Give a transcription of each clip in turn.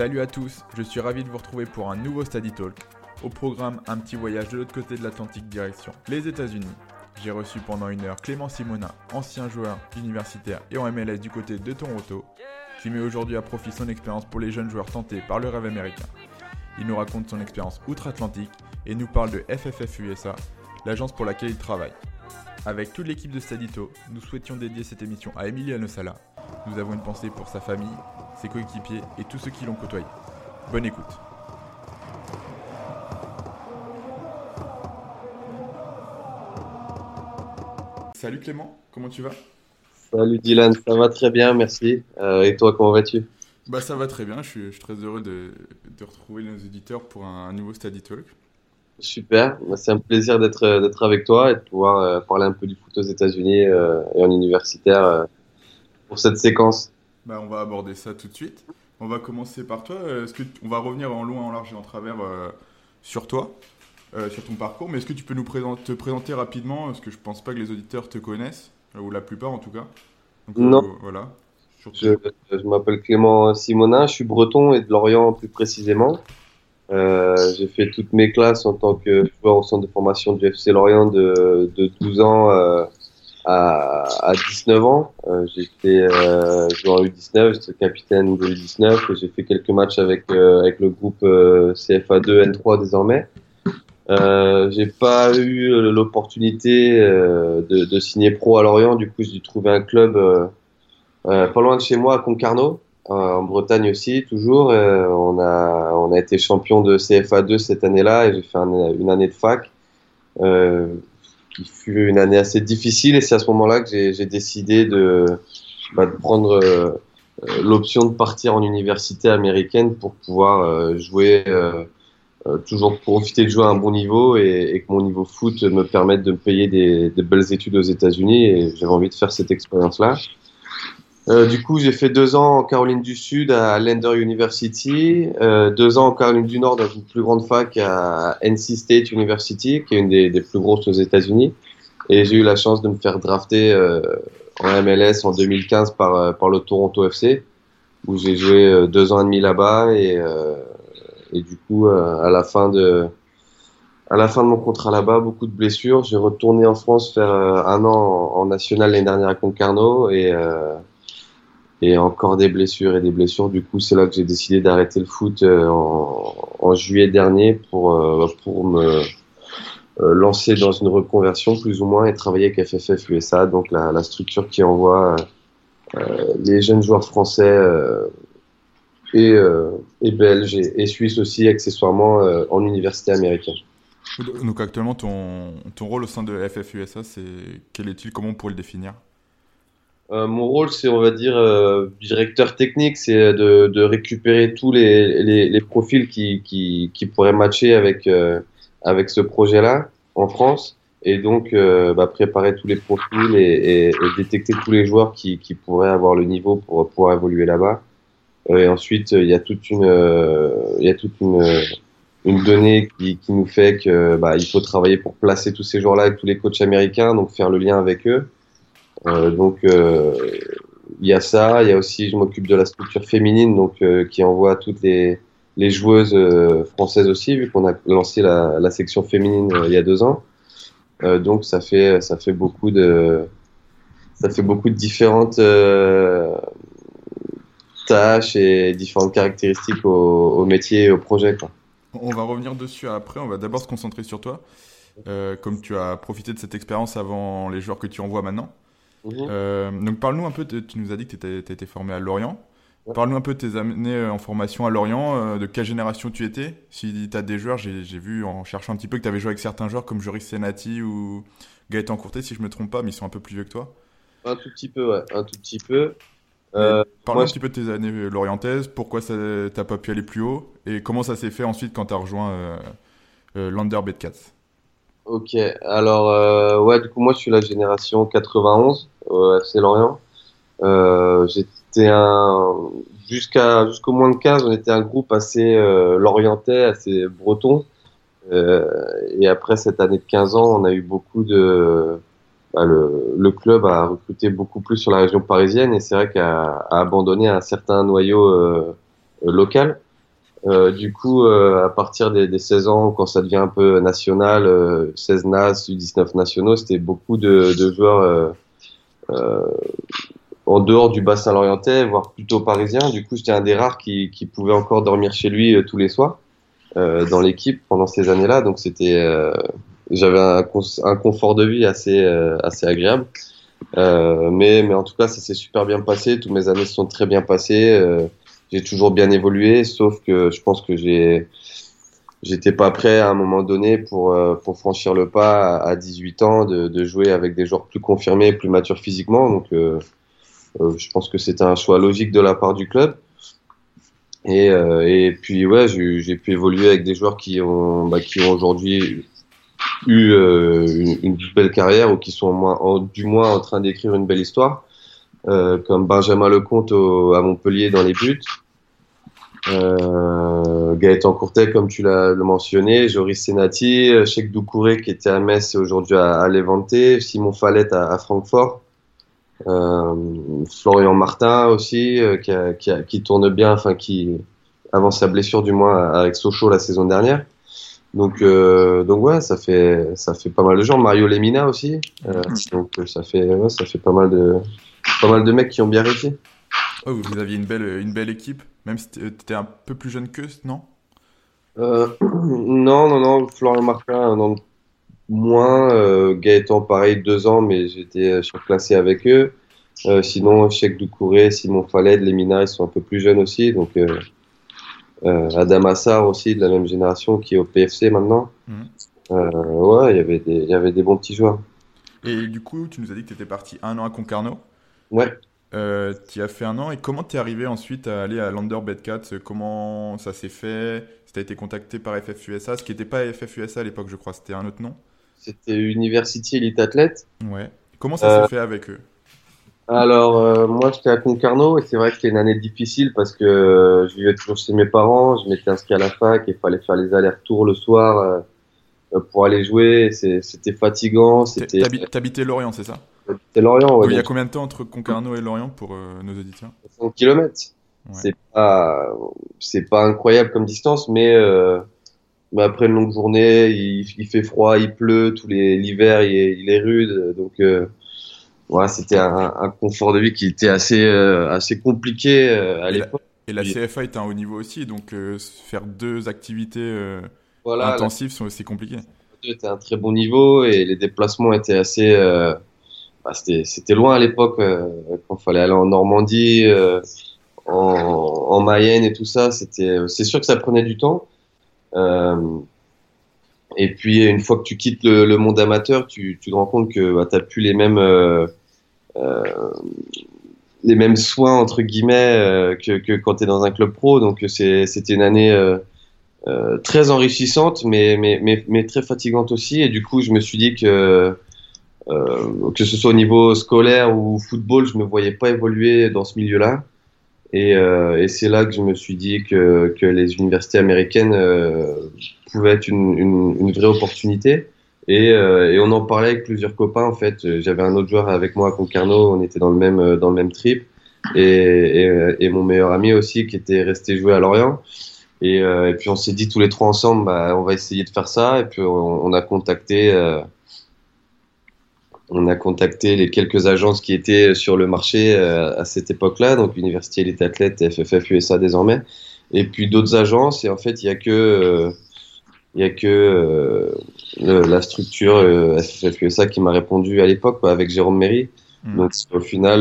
Salut à tous, je suis ravi de vous retrouver pour un nouveau Study Talk. Au programme, un petit voyage de l'autre côté de l'Atlantique direction les États-Unis. J'ai reçu pendant une heure Clément Simonin, ancien joueur universitaire et en MLS du côté de Toronto, qui met aujourd'hui à profit son expérience pour les jeunes joueurs tentés par le rêve américain. Il nous raconte son expérience outre-Atlantique et nous parle de FFF USA, l'agence pour laquelle il travaille. Avec toute l'équipe de Stadito, nous souhaitions dédier cette émission à Emiliano Sala. Nous avons une pensée pour sa famille, ses coéquipiers et tous ceux qui l'ont côtoyé. Bonne écoute. Salut Clément, comment tu vas? Salut Dylan, ça va très bien, merci. Euh, et toi, comment vas-tu? Bah ça va très bien, je suis, je suis très heureux de, de, retrouver nos auditeurs pour un, un nouveau Study Talk. Super, bah, c'est un plaisir d'être avec toi et de pouvoir euh, parler un peu du foot aux États-Unis euh, et en universitaire pour cette séquence. Bah, on va aborder ça tout de suite. On va commencer par toi. Est-ce que on va revenir en long, en large et en travers sur toi, sur ton parcours. Mais est-ce que tu peux nous présenter, te présenter rapidement Parce que je pense pas que les auditeurs te connaissent, ou la plupart en tout cas. Donc, non. voilà. Je, je m'appelle Clément Simonin, je suis breton et de Lorient plus précisément. Euh, j'ai fait toutes mes classes en tant que joueur au centre de formation du FC Lorient de, de 12 ans euh, à, à 19 ans. Euh, j'étais euh, joueur U19, j'étais capitaine de U19 et j'ai fait quelques matchs avec euh, avec le groupe euh, CFA2 N3 désormais. j'ai pas eu l'opportunité de, de, signer pro à Lorient, du coup j'ai dû trouver un club pas loin de chez moi à Concarneau en Bretagne aussi, toujours. Euh, on, a, on a été champion de CFA2 cette année-là et j'ai fait une année de fac euh, qui fut une année assez difficile et c'est à ce moment-là que j'ai décidé de, bah, de prendre euh, l'option de partir en université américaine pour pouvoir euh, jouer, euh, toujours profiter de jouer à un bon niveau et, et, que mon niveau foot me permette de me payer des, des belles études aux États-Unis et j'avais envie de faire cette expérience-là. Euh, du coup, j'ai fait deux ans en Caroline du Sud à Lander University, euh, deux ans en Caroline du Nord dans une plus grande fac à NC State University, qui est une des, plus grosses aux États-Unis. Et j'ai eu la chance de me faire drafter euh, en MLS en 2015 par, euh, par le Toronto FC, où j'ai joué euh, deux ans et demi là-bas. Et, et du coup, à la fin de à la fin de mon contrat là-bas, beaucoup de blessures. J'ai retourné en France faire un an en, en national l'année dernière à Concarneau et et encore des blessures et des blessures. Du coup, c'est là que j'ai décidé d'arrêter le foot euh, en, juillet dernier pour, euh, pour me euh, lancer dans une reconversion plus ou moins et travailler avec FFF USA, donc la, structure qui envoie les jeunes joueurs français et, et belges et, et, suisses aussi accessoirement en université américaine. Donc actuellement, ton, ton rôle au sein de FF USA, c'est quel est-il? Comment on pourrait le définir? Euh, mon rôle, c'est, on va dire, euh, directeur technique, c'est de, de, récupérer tous les, les, les profils qui, qui, qui, pourraient matcher avec, euh, avec ce projet-là en France, et donc euh, bah, préparer tous les profils et, et, et, détecter tous les joueurs qui, qui pourraient avoir le niveau pour pouvoir évoluer là-bas. et ensuite, il y a toute une, il y a toute une, une donnée qui, qui nous fait que bah, faut travailler pour placer tous ces joueurs-là avec tous les coachs américains, donc faire le lien avec eux. Euh, donc euh, il y a ça, il y a aussi je m'occupe de la structure féminine donc euh, qui envoie toutes les joueuses françaises aussi vu qu'on a lancé la, section féminine il y a deux ans. donc ça fait ça fait beaucoup de ça fait beaucoup de différentes tâches et différentes caractéristiques au, métier et au projet. On va revenir dessus après, on va d'abord se concentrer sur toi. Euh, comme tu as profité de cette expérience avant les joueurs que tu envoies maintenant. Mmh. Euh, donc parle-nous un peu, tu nous as dit que tu étais, formé à Lorient. Ouais. Parle-nous un peu de tes années en formation à Lorient, euh, de quelle génération tu étais. Si tu as des joueurs, j'ai vu en cherchant un petit peu que tu avais joué avec certains joueurs comme Joris Senati ou Gaëtan Courtet, si je me trompe pas, mais ils sont un peu plus vieux que toi. Un tout petit peu, ouais, un tout petit peu. Euh, Parle-nous un petit peu de tes années lorientaises, pourquoi tu n'as pas pu aller plus haut et comment ça s'est fait ensuite quand tu as rejoint euh, euh, Lander. Ok, alors euh, ouais, du coup moi je suis la génération 91 au FC Lorient. Euh, J'étais un jusqu'à jusqu'au moins de 15, on était un groupe assez euh, lorientais, assez breton. Euh, et après cette année de 15 ans, on a eu beaucoup de bah, le, le, club a recruté beaucoup plus sur la région parisienne et c'est vrai qu'à abandonné un certain noyau euh, local. Euh, du coup, euh, à partir des, des, 16 ans, quand ça devient un peu national, euh, 16 NAS, 19 nationaux, c'était beaucoup de, de joueurs euh, en dehors du bassin lorientais, voire plutôt parisien. Du coup, j'étais un des rares qui, qui pouvait encore dormir chez lui tous les soirs dans l'équipe pendant ces années-là. Donc, c'était, j'avais un, un, confort de vie assez, assez agréable. mais, mais en tout cas, ça s'est super bien passé. Toutes mes années se sont très bien passées j'ai toujours bien évolué, sauf que je pense que j'ai j'étais pas prêt à un moment donné pour euh, pour franchir le pas à 18 ans de, de jouer avec des joueurs plus confirmés, plus matures physiquement. Donc euh, euh, je pense que c'était un choix logique de la part du club. Et, et puis ouais, j'ai pu évoluer avec des joueurs qui ont bah, qui ont aujourd'hui eu une, une, belle carrière ou qui sont moins, du moins en train d'écrire une belle histoire. Euh, comme Benjamin Lecomte au, à Montpellier dans les buts. Euh, Gaëtan Courtet, comme tu l'as mentionné, Joris Senati, Cheikh Doucouré qui était à Metz et aujourd'hui à, à Levante, Simon Fallette à, à Francfort, euh, Florian Martin aussi qui, a, qui, a, qui, tourne bien, enfin qui avant sa blessure du moins avec Sochaux la saison dernière. Donc euh, donc ouais, ça fait ça fait pas mal de gens. Mario Lemina aussi, euh, donc ça fait ouais, ça fait pas mal de pas mal de mecs qui ont bien réussi. Oh, vous aviez une belle, une belle équipe, même si tu étais un peu plus jeune qu'eux, non? Euh, Non, non, non. Florian Martin, non, moins. Euh, Gaëtan, pareil, deux ans, mais j'étais surclassé avec eux. Euh, sinon, Cheikh Doucouré, Simon Faled, Lemina, ils sont un peu plus jeunes aussi. Donc, euh, euh, Adam Assar aussi, de la même génération, qui est au PFC maintenant. Mmh. ouais, il y avait des bons petits joueurs. Et du coup, tu nous as dit que tu étais parti un an à Concarneau? Ouais. Euh, tu as fait un an et comment tu es arrivé ensuite à aller à Lander Betcats Comment ça s'est fait? Tu as été contacté par FFUSA, ce qui n'était pas FFUSA à l'époque, je crois, c'était un autre nom? C'était University Elite Athlete. Ouais. Comment ça s'est euh, fait avec eux? Alors, euh, moi j'étais à Concarneau et c'est vrai que c'était une année difficile parce que je vivais toujours chez mes parents, je m'étais inscrit à la fac et il fallait faire les allers-retours le soir pour aller jouer. C'était fatigant. T'habitais Lorient, c'est ça? T'habitais Lorient, ouais. Il y a combien de temps entre Concarneau et Lorient pour euh, nos auditeurs? 60 km. Ouais. C'est pas, c'est pas incroyable comme distance, mais, euh, mais après une longue journée, il, il, fait froid, il pleut, les l'hiver, il, il, est rude, donc euh, ouais, c'était un, un, confort de vie qui était assez, euh, assez compliqué à l'époque. Et la CFA est un haut niveau aussi, donc faire deux activités voilà, intensifs sont aussi compliqués. C'était un très bon niveau et les déplacements étaient assez. C'était loin à l'époque euh, quand il fallait aller en Normandie, euh, en, en, Mayenne et tout ça. C'était, c'est sûr que ça prenait du temps. Euh, et puis une fois que tu quittes le, monde amateur, tu, te rends compte que bah, tu n'as plus les mêmes les mêmes soins entre guillemets que, quand tu es dans un club pro. Donc c'était une année très enrichissante, mais, mais, mais, très fatigante aussi. Et du coup, je me suis dit que euh, que ce soit au niveau scolaire ou football, je ne me voyais pas évoluer dans ce milieu-là. Et, euh, et c'est là que je me suis dit que, que les universités américaines euh, pouvaient être une, une, une, vraie opportunité. Et, euh, et, on en parlait avec plusieurs copains. En fait, j'avais un autre joueur avec moi à Concarneau. On était dans le même dans le même trip. Et, et, et mon meilleur ami aussi qui était resté jouer à Lorient. Et, euh, puis on s'est dit tous les trois ensemble, bah, on va essayer de faire ça. Et puis on, on a contacté, euh, on a contacté les quelques agences qui étaient sur le marché euh, à cette époque-là, donc Université Elite Athlète, FFF USA désormais, et puis d'autres agences. Et en fait, il y a que euh, il y a que euh, le, la structure FFF USA qui m'a répondu à l'époque avec Jérôme Méry. Mmh. Donc au final,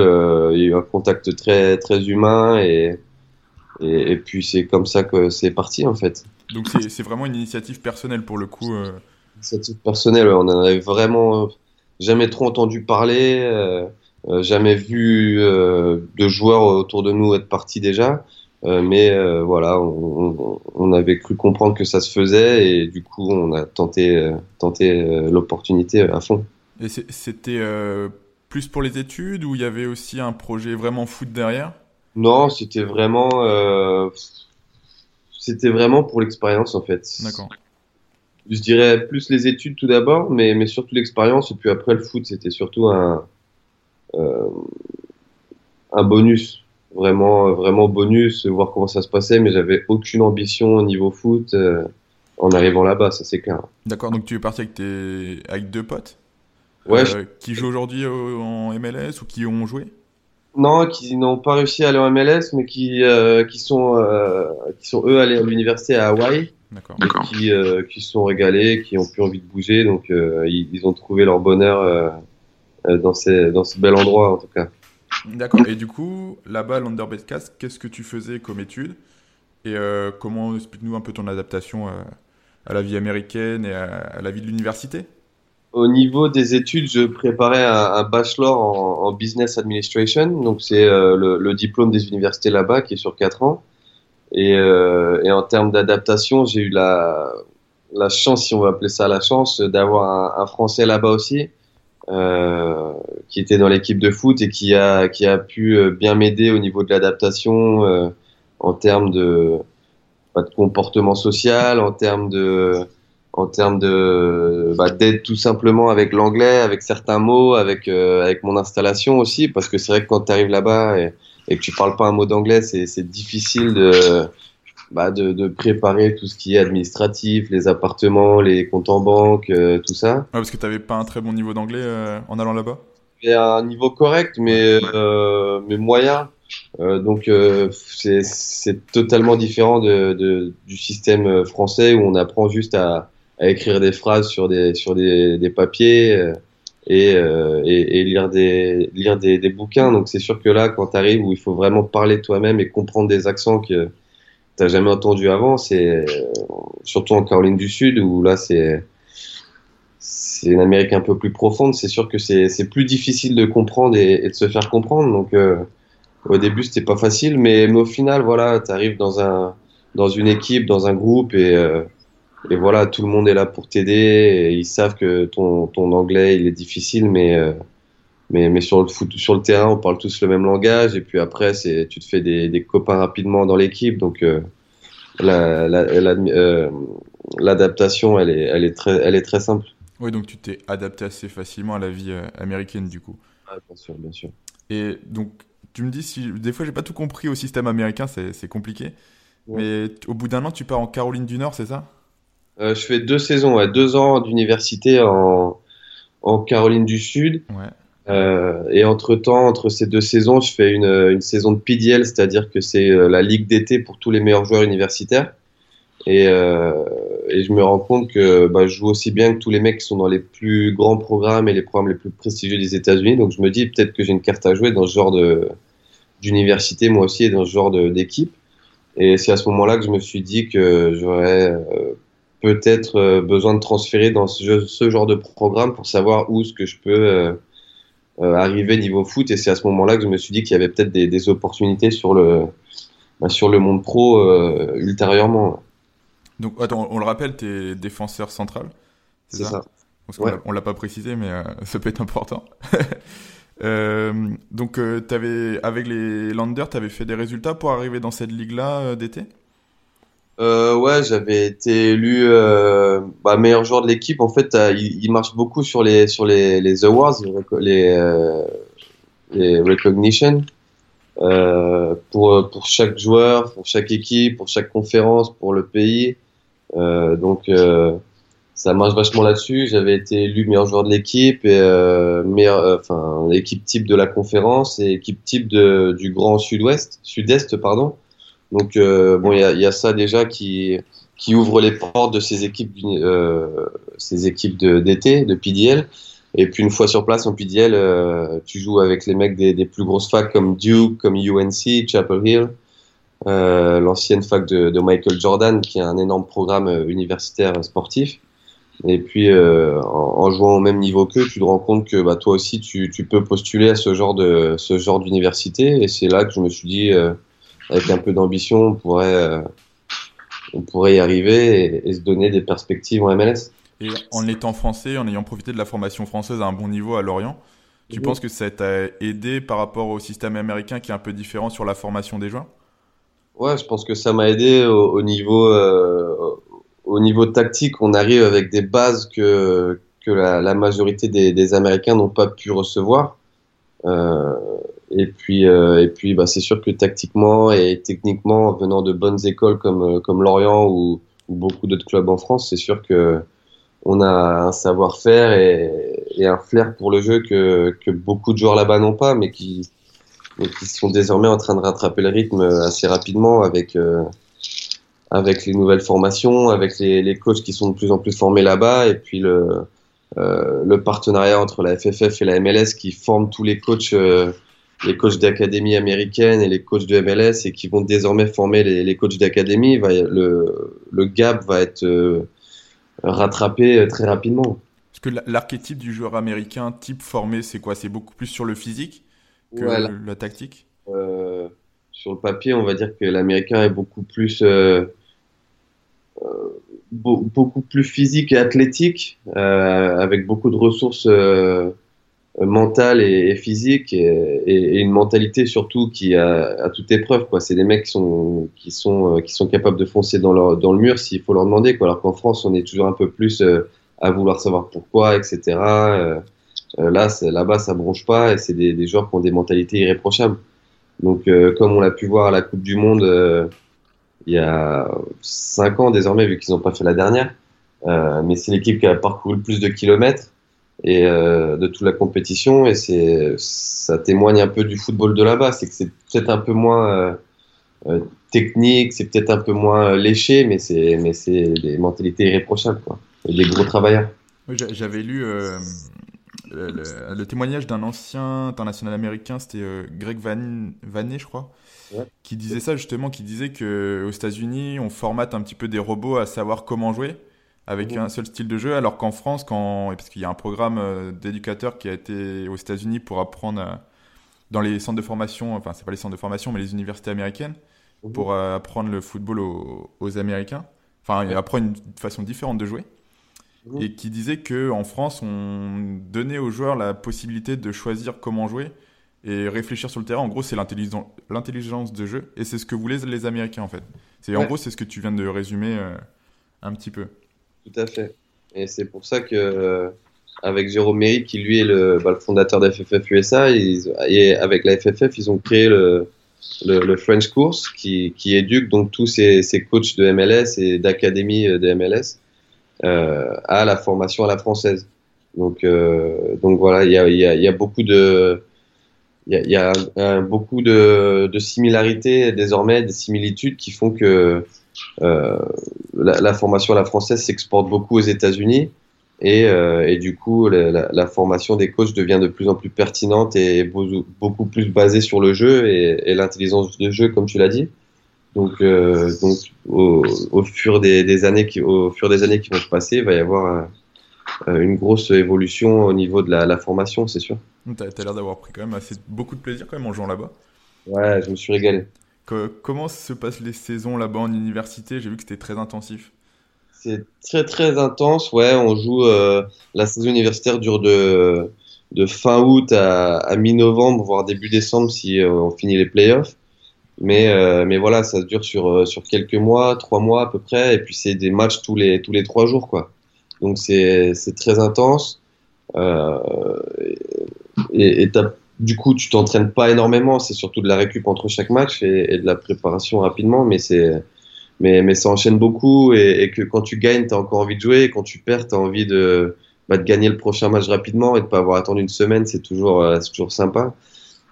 il y a eu un contact très très humain et et, et puis c'est comme ça que c'est parti en fait. Donc c'est vraiment une initiative personnelle pour le coup. Euh... Initiative personnelle, on en avait vraiment jamais trop entendu parler, euh, euh jamais vu euh, de joueurs autour de nous être partis déjà. Euh, mais euh, voilà, on, on, avait cru comprendre que ça se faisait et du coup on a tenté, tenté l'opportunité à fond. Et c'était plus pour les études ou il y avait aussi un projet vraiment foot derrière? Non, c'était vraiment, euh, c'était vraiment pour l'expérience en fait. D'accord. Je dirais plus les études tout d'abord, mais, mais surtout l'expérience. Et puis après le foot, c'était surtout un, euh, un bonus. vraiment, vraiment bonus, voir comment ça se passait, mais j'avais aucune ambition au niveau foot en arrivant là-bas, ça c'est clair. D'accord, donc tu es parti avec, tes... avec deux potes ouais, Qui jouent aujourd'hui en MLS ou qui ont joué? Non, qui n'ont pas réussi à aller en MLS, mais qui, euh, qui, sont, euh, qui sont eux allés à l'université à Hawaï. D'accord. Qui, euh, qui se sont régalés, qui ont plus envie de bouger, donc ils, ils, ont trouvé leur bonheur dans, ces, dans ce bel endroit en tout cas. D'accord. Et du coup, là-bas à l'Underbedcast, qu'est-ce que tu faisais comme étude? Et comment, explique-nous un peu ton adaptation à la vie américaine et à la vie de l'université? Au niveau des études, je préparais un, bachelor en, business administration. Donc, c'est euh, le, diplôme des universités là-bas qui est sur 4 ans. Et, euh, et en termes d'adaptation, j'ai eu la, la chance, si on va appeler ça la chance, d'avoir un, Français là-bas aussi, euh, qui était dans l'équipe de foot et qui a, qui a pu euh, bien m'aider au niveau de l'adaptation euh, en termes de, bah, de comportement social, en termes de en termes de bah, d'aide tout simplement avec l'anglais, avec certains mots, avec euh, avec mon installation aussi, parce que c'est vrai que quand tu arrives là-bas et, que tu parles pas un mot d'anglais, c'est difficile de, bah, de, de préparer tout ce qui est administratif, les appartements, les comptes en banque, euh, tout ça. Ouais, parce que tu n'avais pas un très bon niveau d'anglais euh, en allant là-bas. J'ai un niveau correct, mais mais moyen. donc c'est totalement différent de, de, du système français où on apprend juste à, à écrire des phrases sur des sur des, des papiers euh, et, euh, et, et, lire des lire des, des bouquins. Donc c'est sûr que là, quand tu arrives où il faut vraiment parler toi-même et comprendre des accents que t'as jamais entendu avant, c'est surtout en Caroline du Sud où là c'est c'est une Amérique un peu plus profonde. C'est sûr que c'est plus difficile de comprendre et, et, de se faire comprendre. Donc euh, au début c'était pas facile, mais, mais au final voilà, tu arrives dans un dans une équipe, dans un groupe et et voilà, tout le monde est là pour t'aider. Ils savent que ton, ton anglais il est difficile, mais euh, mais, mais sur le foot, sur le terrain, on parle tous le même langage. Et puis après, c'est tu te fais des, des copains rapidement dans l'équipe. Donc euh, la, la, euh, l'adaptation, elle est elle est très elle est très simple. Oui, donc tu t'es adapté assez facilement à la vie américaine du coup. Ah, bien sûr, bien sûr. Et donc tu me dis si des fois j'ai pas tout compris au système américain, c'est compliqué. Mais au bout d'un an, tu pars en Caroline du Nord, c'est ça? Euh, je fais deux saisons, ouais, deux ans d'université en, en Caroline du Sud. Ouais. Euh, et entre temps, entre ces deux saisons, je fais une, une saison de PDL, c'est-à-dire que c'est euh, la ligue d'été pour tous les meilleurs joueurs universitaires. Et, euh, et je me rends compte que bah, je joue aussi bien que tous les mecs qui sont dans les plus grands programmes et les programmes les plus prestigieux des États-Unis. Donc je me dis peut-être que j'ai une carte à jouer dans ce genre d'université moi aussi et dans ce genre d'équipe. Et c'est à ce moment-là que je me suis dit que j'aurais peut-être euh, besoin de transférer dans ce, ce, genre de programme pour savoir où ce que je peux euh, euh, arriver niveau foot. Et c'est à ce moment-là que je me suis dit qu'il y avait peut-être des, des, opportunités sur le, bah, sur le monde pro ultérieurement. Donc, attends, on le rappelle, tu es défenseur central C'est ça, On l'a pas précisé, mais ça peut être important. donc, avais, avec les Landers, tu avais fait des résultats pour arriver dans cette ligue-là d'été? Euh, ouais, j'avais été élu euh, bah, meilleur joueur de l'équipe. En fait, euh, il, marche beaucoup sur les sur les, les awards, les euh, les recognition euh, pour pour chaque joueur, pour chaque équipe, pour chaque conférence, pour le pays. donc ça marche vachement là-dessus. J'avais été élu meilleur joueur de l'équipe et meilleur, enfin équipe type de la conférence et équipe type de, du Grand Sud-Ouest, Sud-Est, pardon. Donc euh, bon, il y a, y a, ça déjà qui qui ouvre les portes de ces équipes euh, ces équipes d'été de, PDL. Et puis une fois sur place en PDL, euh, tu joues avec les mecs des, des, plus grosses facs comme Duke, comme UNC, Chapel Hill, euh, l'ancienne fac de, de, Michael Jordan, qui a un énorme programme euh, universitaire sportif. Et puis euh, en, en, jouant au même niveau qu'eux, tu te rends compte que bah, toi aussi tu, tu peux postuler à ce genre de ce genre d'université. Et c'est là que je me suis dit avec un peu d'ambition, on pourrait, euh, on pourrait y arriver et, se donner des perspectives en MLS. Et en étant français, en ayant profité de la formation française à un bon niveau à Lorient, tu penses que ça t'a aidé par rapport au système américain qui est un peu différent sur la formation des joueurs? Ouais, je pense que ça m'a aidé au, niveau, euh, au niveau tactique. On arrive avec des bases que, que la, la majorité des, des Américains n'ont pas pu recevoir. Euh, Et puis, et puis bah, c'est sûr que tactiquement et techniquement, venant de bonnes écoles comme, comme Lorient ou, ou beaucoup d'autres clubs en France, c'est sûr que on a un savoir-faire et, un flair pour le jeu que, que beaucoup de joueurs là-bas n'ont pas, mais qui, qui sont désormais en train de rattraper le rythme assez rapidement avec, euh, avec les nouvelles formations, avec les, les, coachs qui sont de plus en plus formés là-bas, et puis le, euh, le partenariat entre la FFF et la MLS qui forment tous les coachs, euh, les coachs d'académie américaine et les coachs de MLS et qui vont désormais former les, les coachs d'académie. Le, le gap va être rattraper euh, très rapidement. Parce que l'archétype du joueur américain type formé, c'est quoi? C'est beaucoup plus sur le physique que la tactique? Euh, Sur le papier, on va dire que l'américain est beaucoup plus, euh, beaucoup plus physique et athlétique, avec beaucoup de ressources euh, mentale et, physique et, une mentalité surtout qui a, à toute épreuve quoi. C'est des mecs qui sont qui sont euh, qui sont capables de foncer dans leur dans le mur s'il faut leur demander quoi. Alors qu'en France on est toujours un peu plus euh, à vouloir savoir pourquoi etc là là-bas ça bronche pas et c'est des, des, joueurs qui ont des mentalités irréprochables. Donc comme on l'a pu voir à la Coupe du Monde il y a cinq ans désormais vu qu'ils n'ont pas fait la dernière mais c'est l'équipe qui a parcouru le plus de kilomètres et euh, de toute la compétition et c'est ça témoigne un peu du football de là-bas. C'est que c'est peut-être un peu moins euh, euh, technique c'est peut-être un peu moins léché mais c'est mais c'est des mentalités irréprochables quoi. Et des gros travailleurs. J'avais lu le, témoignage d'un ancien international américain c'était Greg Van Vanet je crois qui disait ça justement qui disait que aux États-Unis on formate un petit peu des robots à savoir comment jouer avec un seul style de jeu, alors qu'en France, quand, parce qu'il y a un programme euh, d'éducateurs qui a été aux États-Unis pour apprendre euh, dans les centres de formation, enfin c'est pas les centres de formation, mais les universités américaines, mhm. pour euh, apprendre le football aux, Américains, enfin apprendre une façon différente de jouer, mhm. et qui disait que en France, on donnait aux joueurs la possibilité de choisir comment jouer et réfléchir sur le terrain. En gros, c'est l'intelligence de jeu, et c'est ce que voulaient les Américains en fait. C'est en gros, c'est ce que tu viens de résumer un petit peu. Tout à fait. Et c'est pour ça que euh, avec Jérôme Méry, qui lui est le, bah, fondateur de FFF USA, et avec la FFF, ils ont créé le, French Course qui, éduque donc tous ces, coachs de MLS et d'académie de MLS euh, à la formation à la française. Donc, euh, voilà, il y a, beaucoup de similarités désormais, des similitudes qui font que euh, la, formation à la française s'exporte beaucoup aux États-Unis. Et, euh, et, du coup, la, formation des coachs devient de plus en plus pertinente et beaucoup plus basée sur le jeu et, l'intelligence de jeu, comme tu l'as dit. Donc, euh, donc au, fur des, années qui, au fur des années qui vont se passer, il va y avoir une grosse évolution au niveau de la, formation, c'est sûr. Tu as, l'air d'avoir pris quand même assez, beaucoup de plaisir quand même en jouant là-bas. Ouais, je me suis régalé comment se passent les saisons là-bas en université? J'ai vu que c'était très intensif. C'est très très intense, ouais. On joue, euh, la saison universitaire dure de, fin août à, mi-novembre, voire début décembre si euh, on finit les playoffs. Mais, euh, mais voilà, ça dure sur, sur quelques mois, trois mois à peu près, et puis c'est des matchs tous les, tous les trois jours, quoi. Donc c'est très intense. et et du coup, tu t'entraînes pas énormément, c'est surtout de la récup entre chaque match et, de la préparation rapidement, mais c'est mais, mais ça enchaîne beaucoup. Et, que quand tu gagnes, tu as encore envie de jouer, et quand tu perds, tu as envie de, bah, de gagner le prochain match rapidement et de pas avoir attendu une semaine, c'est toujours, euh, toujours sympa.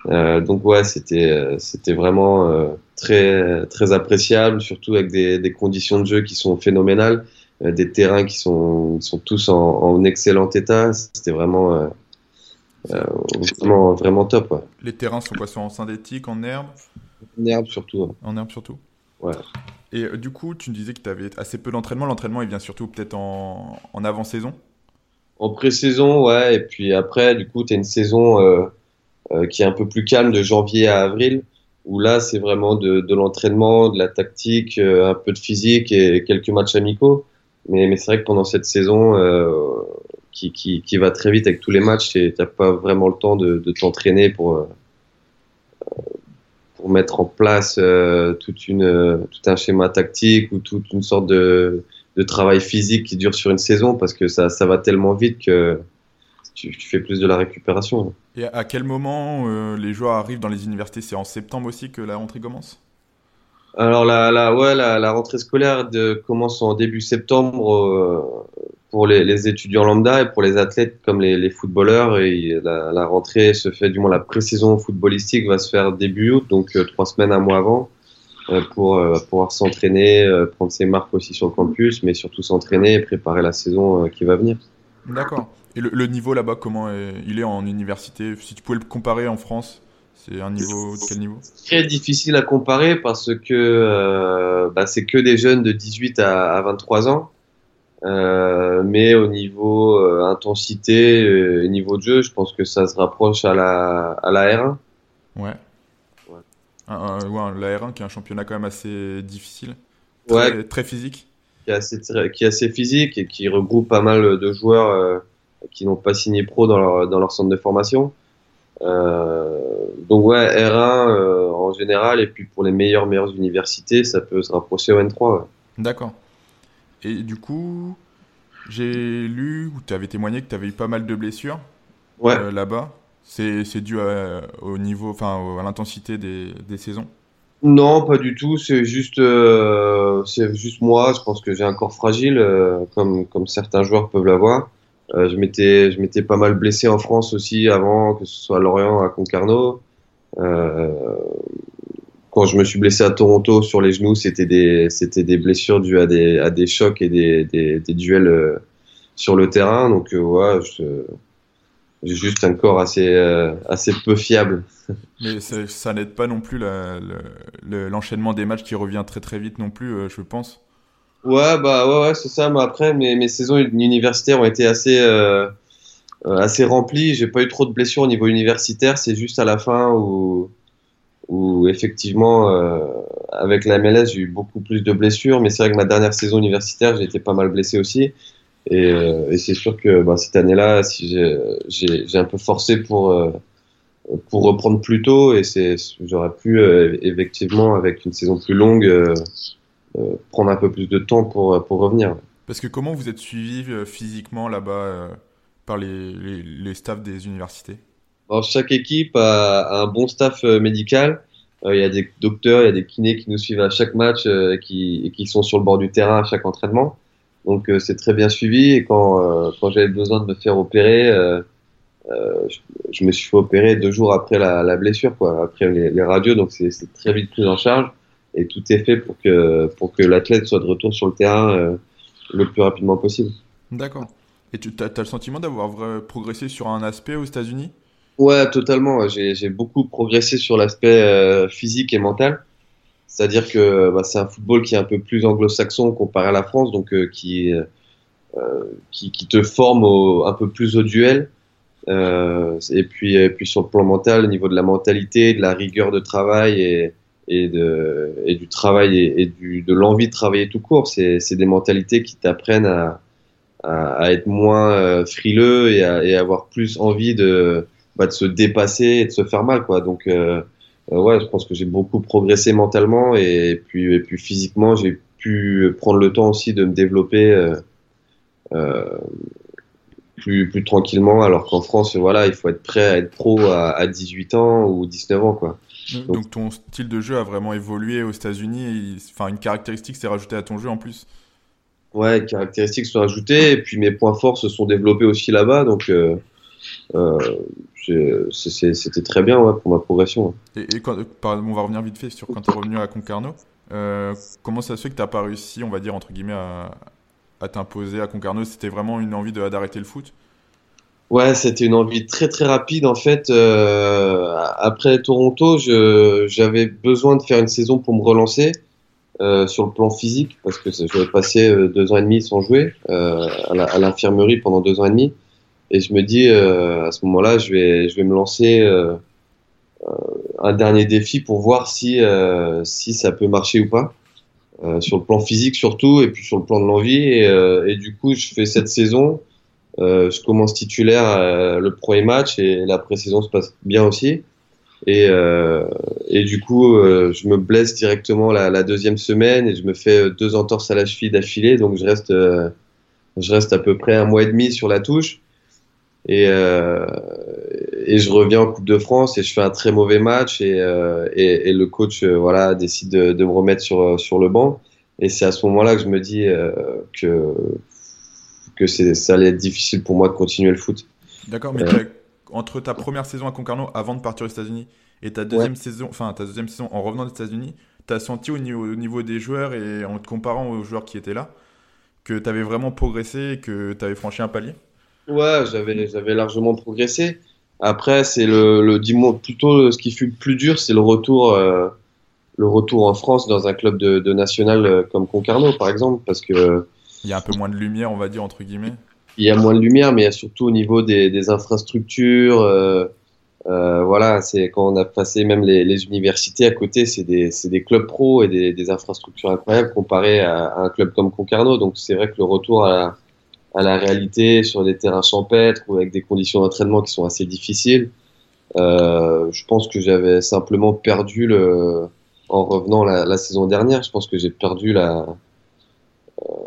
Euh, donc ouais, c'était c'était vraiment euh, très très appréciable, surtout avec des, des, conditions de jeu qui sont phénoménales, euh, des terrains qui sont sont tous en, en excellent état. C'était vraiment euh, vraiment, vraiment top. Les terrains sont quoi Sont en synthétique, en herbe En herbe surtout. En herbe surtout Ouais. Et euh, du coup, tu me disais que tu avais assez peu d'entraînement. L'entraînement, il vient surtout peut-être en, en avant-saison? En pré-saison, ouais. Et puis après, du coup, tu as une saison euh, qui est un peu plus calme de janvier à avril, où là, c'est vraiment de, de l'entraînement, de la tactique, un peu de physique et quelques matchs amicaux. Mais, mais c'est vrai que pendant cette saison, qui, qui, va très vite avec tous les matchs et tu n'as pas vraiment le temps de, de t'entraîner pour, euh, pour mettre en place euh, toute une, tout un schéma tactique ou toute une sorte de, de travail physique qui dure sur une saison parce que ça, ça va tellement vite que tu, fais plus de la récupération. Et à quel moment les joueurs arrivent dans les universités? C'est en septembre aussi que la rentrée commence? Alors la, la, ouais, la, la rentrée scolaire commence en début septembre euh, pour les, étudiants lambda et pour les athlètes comme les, footballeurs. Et la, rentrée se fait, du moins la pré-saison footballistique va se faire début août, donc euh, trois semaines, un mois avant, euh, pour pouvoir s'entraîner, prendre ses marques aussi sur le campus, mais surtout s'entraîner et préparer la saison qui va venir. D'accord. Et le niveau là-bas, comment il est en université? Si tu pouvais le comparer en France? C'est un niveau de quel niveau? Très difficile à comparer parce que euh, bah, c'est que des jeunes de 18 à, 23 ans. Euh, mais au niveau euh, intensité et niveau de jeu, je pense que ça se rapproche à la, à la R1. Ouais. Ouais. la R1 qui est un championnat quand même assez difficile. Très, ouais. très physique. Qui est, assez, qui est assez physique et qui regroupe pas mal de joueurs qui n'ont pas signé pro dans leur, dans leur centre de formation. Euh, donc ouais, R1 euh, en général, et puis pour les meilleures, meilleures universités, ça peut se rapprocher au N3. D'accord. Et du coup, j'ai lu, ou tu avais témoigné que tu avais eu pas mal de blessures ouais. Euh, là-bas. C'est, dû au niveau, enfin, à l'intensité des, des, saisons? Non, pas du tout. C'est juste, c'est juste moi. Je pense que j'ai un corps fragile, comme, comme certains joueurs peuvent l'avoir. Euh, je m'étais je m'étais pas mal blessé en France aussi avant, que ce soit à Lorient, à Concarneau. Euh, quand je me suis blessé à Toronto sur les genoux, c'était des c'était des blessures dues à des à des chocs et des des, des duels euh, sur le terrain. Donc ouais, j'ai juste un corps assez assez peu fiable. Mais ça n'aide pas non plus l'enchaînement des matchs qui revient très très vite non plus, je pense. Ouais, bah ouais, ouais c'est ça. Mais après, mes, mes saisons universitaires ont été assez, euh, euh, assez remplies. J'ai pas eu trop de blessures au niveau universitaire. C'est juste à la fin où, où effectivement, euh, avec la MLS, j'ai eu beaucoup plus de blessures. Mais c'est vrai que ma dernière saison universitaire, j'ai été pas mal blessé aussi. Et, euh, c'est sûr que bah, cette année-là, si j'ai un peu forcé pour, pour reprendre plus tôt. Et j'aurais pu, effectivement, avec une saison plus longue, prendre un peu plus de temps pour, euh, pour revenir. Parce que comment vous êtes suivi euh, physiquement là-bas par les, les, staffs des universités? Alors, Chaque équipe a, un bon staff médical. Il y a des docteurs, il y a des kinés qui nous suivent à chaque match et, qui, qui sont sur le bord du terrain à chaque entraînement. Donc c'est très bien suivi. Et quand, quand j'avais besoin de me faire opérer, je, me suis fait opérer deux jours après la, la blessure, quoi, après les, les radios. Donc c'est très vite pris en charge et tout est fait pour que, pour que l'athlète soit de retour sur le terrain euh, le plus rapidement possible. D'accord. Et tu as, le sentiment d'avoir progressé sur un aspect aux États-Unis? Ouais, totalement. J'ai beaucoup progressé sur l'aspect euh, physique et mental. C'est-à-dire que bah, c'est un football qui est un peu plus anglo-saxon comparé à la France, donc euh, qui, qui, qui, te forme un peu plus au duel. et, puis, et puis sur le plan mental, au niveau de la mentalité, de la rigueur de travail et, et, de, et du travail et, du, de l'envie de travailler tout court. C'est des mentalités qui t'apprennent à, à, à, être moins euh, frileux et à et avoir plus envie de, bah, de se dépasser et de se faire mal. Quoi. Donc, euh, euh, ouais, je pense que j'ai beaucoup progressé mentalement et puis, et puis physiquement, j'ai pu prendre le temps aussi de me développer euh, euh, plus, plus tranquillement. Alors qu'en France, voilà, il faut être prêt à être pro à, à 18 ans ou 19 ans. Quoi. Donc, ton style de jeu a vraiment évolué aux États-Unis. Enfin, une caractéristique s'est rajoutée à ton jeu en plus. Ouais, caractéristiques sont ajoutées et puis mes points forts se sont développés aussi là-bas. Donc, euh, euh, c'était très bien ouais, pour ma progression. Et, quand, on va revenir vite fait sur quand tu es revenu à Concarneau. Euh, comment ça se fait que tu n'as pas réussi, on va dire, entre guillemets, à, à t'imposer à Concarneau C'était vraiment une envie d'arrêter le foot? Ouais, c'était une envie très très rapide en fait. Euh, après Toronto, j'avais besoin de faire une saison pour me relancer euh, sur le plan physique parce que j'avais passé euh, deux ans et demi sans jouer euh, à l'infirmerie pendant deux ans et demi et je me dis euh, à ce moment-là, je vais je vais me lancer euh, un dernier défi pour voir si si ça peut marcher ou pas. Sur le plan physique surtout et puis sur le plan de l'envie et, et du coup je fais cette saison euh, je commence titulaire euh, le premier match et la pré-saison se passe bien aussi. Et, euh, et du coup, euh, je me blesse directement la, la, deuxième semaine et je me fais deux entorses à la cheville d'affilée. Donc je reste, je reste à peu près un mois et demi sur la touche. Et, et je reviens en Coupe de France et je fais un très mauvais match et, et, et, le coach voilà décide de, de, me remettre sur sur le banc et c'est à ce moment-là que je me dis que que ça allait être difficile pour moi de continuer le foot. D'accord, mais entre ta première saison à Concarneau avant de partir aux États-Unis et ta deuxième saison, enfin ta deuxième saison en revenant des États-Unis, tu as senti au niveau, au niveau, des joueurs et en te comparant aux joueurs qui étaient là que tu avais vraiment progressé et que tu avais franchi un palier? Ouais, j'avais, j'avais largement progressé. Après, c'est le, le dis-moi plutôt ce qui fut le plus dur, c'est le retour, euh, le retour en France dans un club de, de national euh, comme Concarneau, par exemple, parce que il y a un peu moins de lumière, on va dire entre guillemets il y a moins de lumière, mais il y a surtout au niveau des, des infrastructures. Euh, voilà, c'est quand on a passé même les, les universités à côté, c'est des, des, clubs pro et des, des, infrastructures incroyables comparé à, à, un club comme Concarneau. Donc c'est vrai que le retour à la, à la, réalité sur des terrains champêtres ou avec des conditions d'entraînement qui sont assez difficiles, euh, je pense que j'avais simplement perdu le en revenant la, saison dernière. Je pense que j'ai perdu la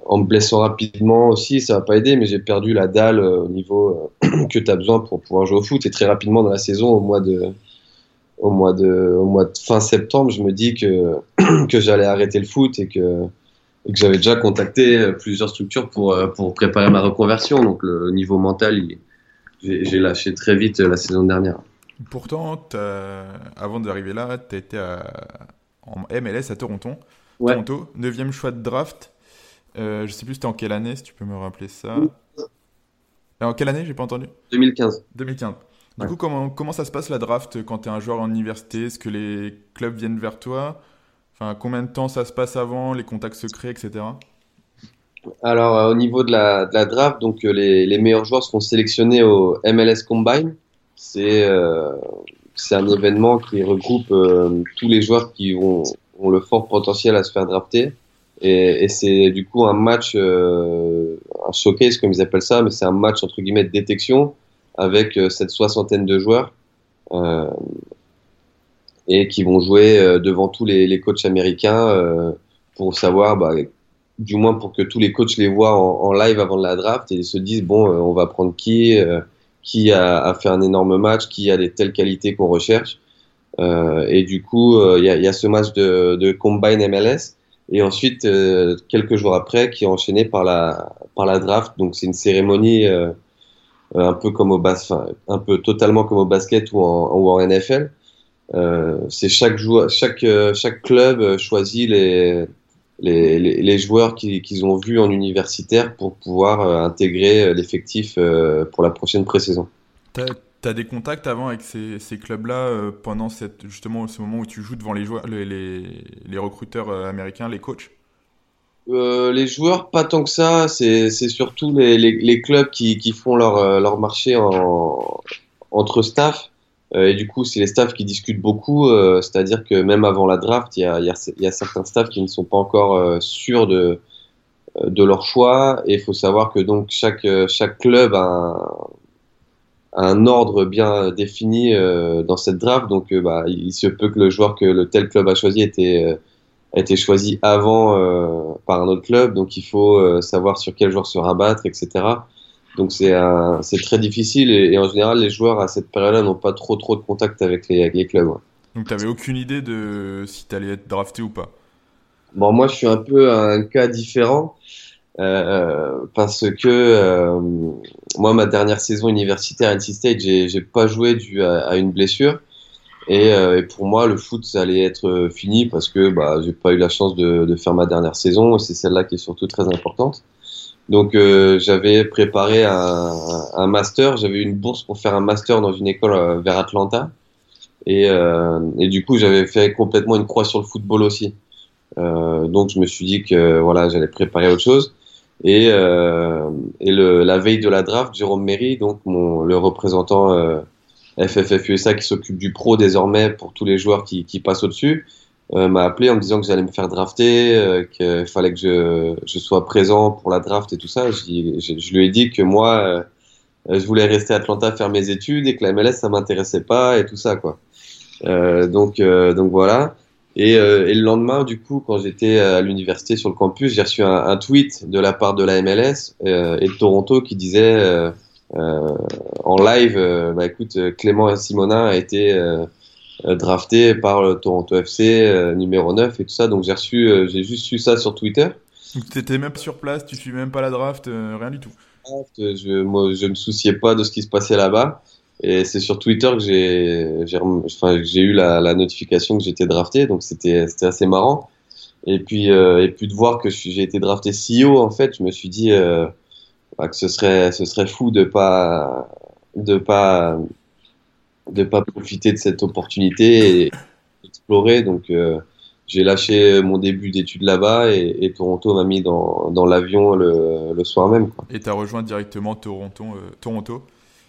en me blessant rapidement aussi, ça va pas aider, mais j'ai perdu la dalle euh, au niveau euh, que tu as besoin pour pouvoir jouer au foot. Et très rapidement dans la saison, au mois de, au mois de, au mois de fin septembre, je me dis que, que j'allais arrêter le foot et que, que j'avais déjà contacté euh, plusieurs structures pour, pour préparer ma reconversion. Donc le niveau mental, j'ai lâché très vite la saison dernière. Pourtant, avant d'arriver là, tu été en MLS à Toronto. Toronto, 9 choix de draft. Euh, je sais plus c'était en quelle année, si tu peux me rappeler ça. Euh, en quelle année J'ai pas entendu? 2015. 2015. Du coup, comment, comment ça se passe la draft quand tu es un joueur en université? Est-ce que les clubs viennent vers toi? Combien de temps ça se passe avant, les contacts secrets, etc. Alors, euh, au niveau de la, draft, donc les, les, meilleurs joueurs seront sélectionnés au MLS Combine. C'est c'est un événement qui regroupe tous les joueurs qui ont, ont le fort potentiel à se faire drafter. Et, et c'est du coup un match, euh, un showcase comme ils appellent ça, mais c'est un match entre guillemets de détection avec euh, cette soixantaine de joueurs euh, et qui vont jouer euh, devant tous les, les coachs américains euh, pour savoir, bah, du moins pour que tous les coachs les voient en, live avant la draft et ils se disent bon, on va prendre qui, qui a, a, fait un énorme match, qui a des telles qualités qu'on recherche. et du coup, il y a, y, a, ce match de, de Combine MLS et ensuite euh, quelques jours après qui est enchaîné par la par la draft donc c'est une cérémonie euh, un peu comme au bas un peu totalement comme au basket ou en, ou en NFL euh, c'est chaque joueur chaque euh, chaque club choisit les les, les, les joueurs qu'ils ont vus en universitaire pour pouvoir intégrer l'effectif pour la prochaine pré-saison. Tu as des contacts avant avec ces, ces clubs-là euh, pendant cette, justement ce moment où tu joues devant les, joueurs, les, les, recruteurs euh, américains, les coachs? Euh, Les joueurs, pas tant que ça. C'est surtout les, les, clubs qui, qui font leur, euh, leur marché en, entre staff. Et du coup, c'est les staffs qui discutent beaucoup. C'est-à-dire que même avant la draft, il y a, y, a, y a, certains staffs qui ne sont pas encore sûrs de, de leur choix. Et il faut savoir que donc chaque, chaque club a un un ordre bien défini euh, dans cette draft. Donc, euh, bah, il se peut que le joueur que le tel club a choisi était euh, a été choisi avant euh, par un autre club. Donc, il faut savoir sur quel joueur se rabattre, etc. Donc, c'est c'est très difficile et, en général, les joueurs à cette période-là n'ont pas trop trop de contact avec les, avec les clubs. Donc, tu n'avais aucune idée de si tu allais être drafté ou pas? Bon, moi, je suis un peu un cas différent. Euh, parce que euh, moi, ma dernière saison universitaire à NC State, j'ai pas joué dû à, à une blessure. Et, euh, et, pour moi, le foot, ça allait être fini parce que bah, j'ai pas eu la chance de, de faire ma dernière saison. Et c'est celle-là qui est surtout très importante. Donc, euh, j'avais préparé un, un master. J'avais une bourse pour faire un master dans une école vers Atlanta. Et, et du coup, j'avais fait complètement une croix sur le football aussi. donc, je me suis dit que voilà, j'allais préparer autre chose. Et, euh, et le, la veille de la draft, Jérôme Méry, donc mon, le représentant euh, FFF USA qui s'occupe du pro désormais pour tous les joueurs qui, qui passent au-dessus, euh, m'a appelé en me disant que j'allais me faire drafter, euh, qu'il fallait que je, je, sois présent pour la draft et tout ça. Je, lui ai dit que moi, euh, je voulais rester à Atlanta faire mes études et que la MLS ça m'intéressait pas et tout ça quoi. Euh, donc donc voilà. Et, euh, et, le lendemain, du coup, quand j'étais à l'université sur le campus, j'ai reçu un, un, tweet de la part de la MLS euh, et de Toronto qui disait euh, en live, bah écoute, Clément Simonin a été drafté par le Toronto FC numéro 9 et tout ça. Donc j'ai reçu, j'ai juste su ça sur Twitter. Donc t'étais même sur place, tu suis même pas la draft, rien du tout. Je, moi, je me souciais pas de ce qui se passait là-bas. Et c'est sur Twitter que j'ai, enfin, j'ai eu la, la, notification que j'étais drafté, donc c'était, c'était assez marrant. Et puis, euh, et puis de voir que j'ai été drafté si haut, en fait, je me suis dit euh, bah, que ce serait, ce serait fou de pas, de pas, de pas profiter de cette opportunité et explorer. Donc, euh, j'ai lâché mon début d'études là-bas et, et, Toronto m'a mis dans, dans l'avion le, le, soir même. Quoi. Et tu as rejoint directement Toronto, Toronto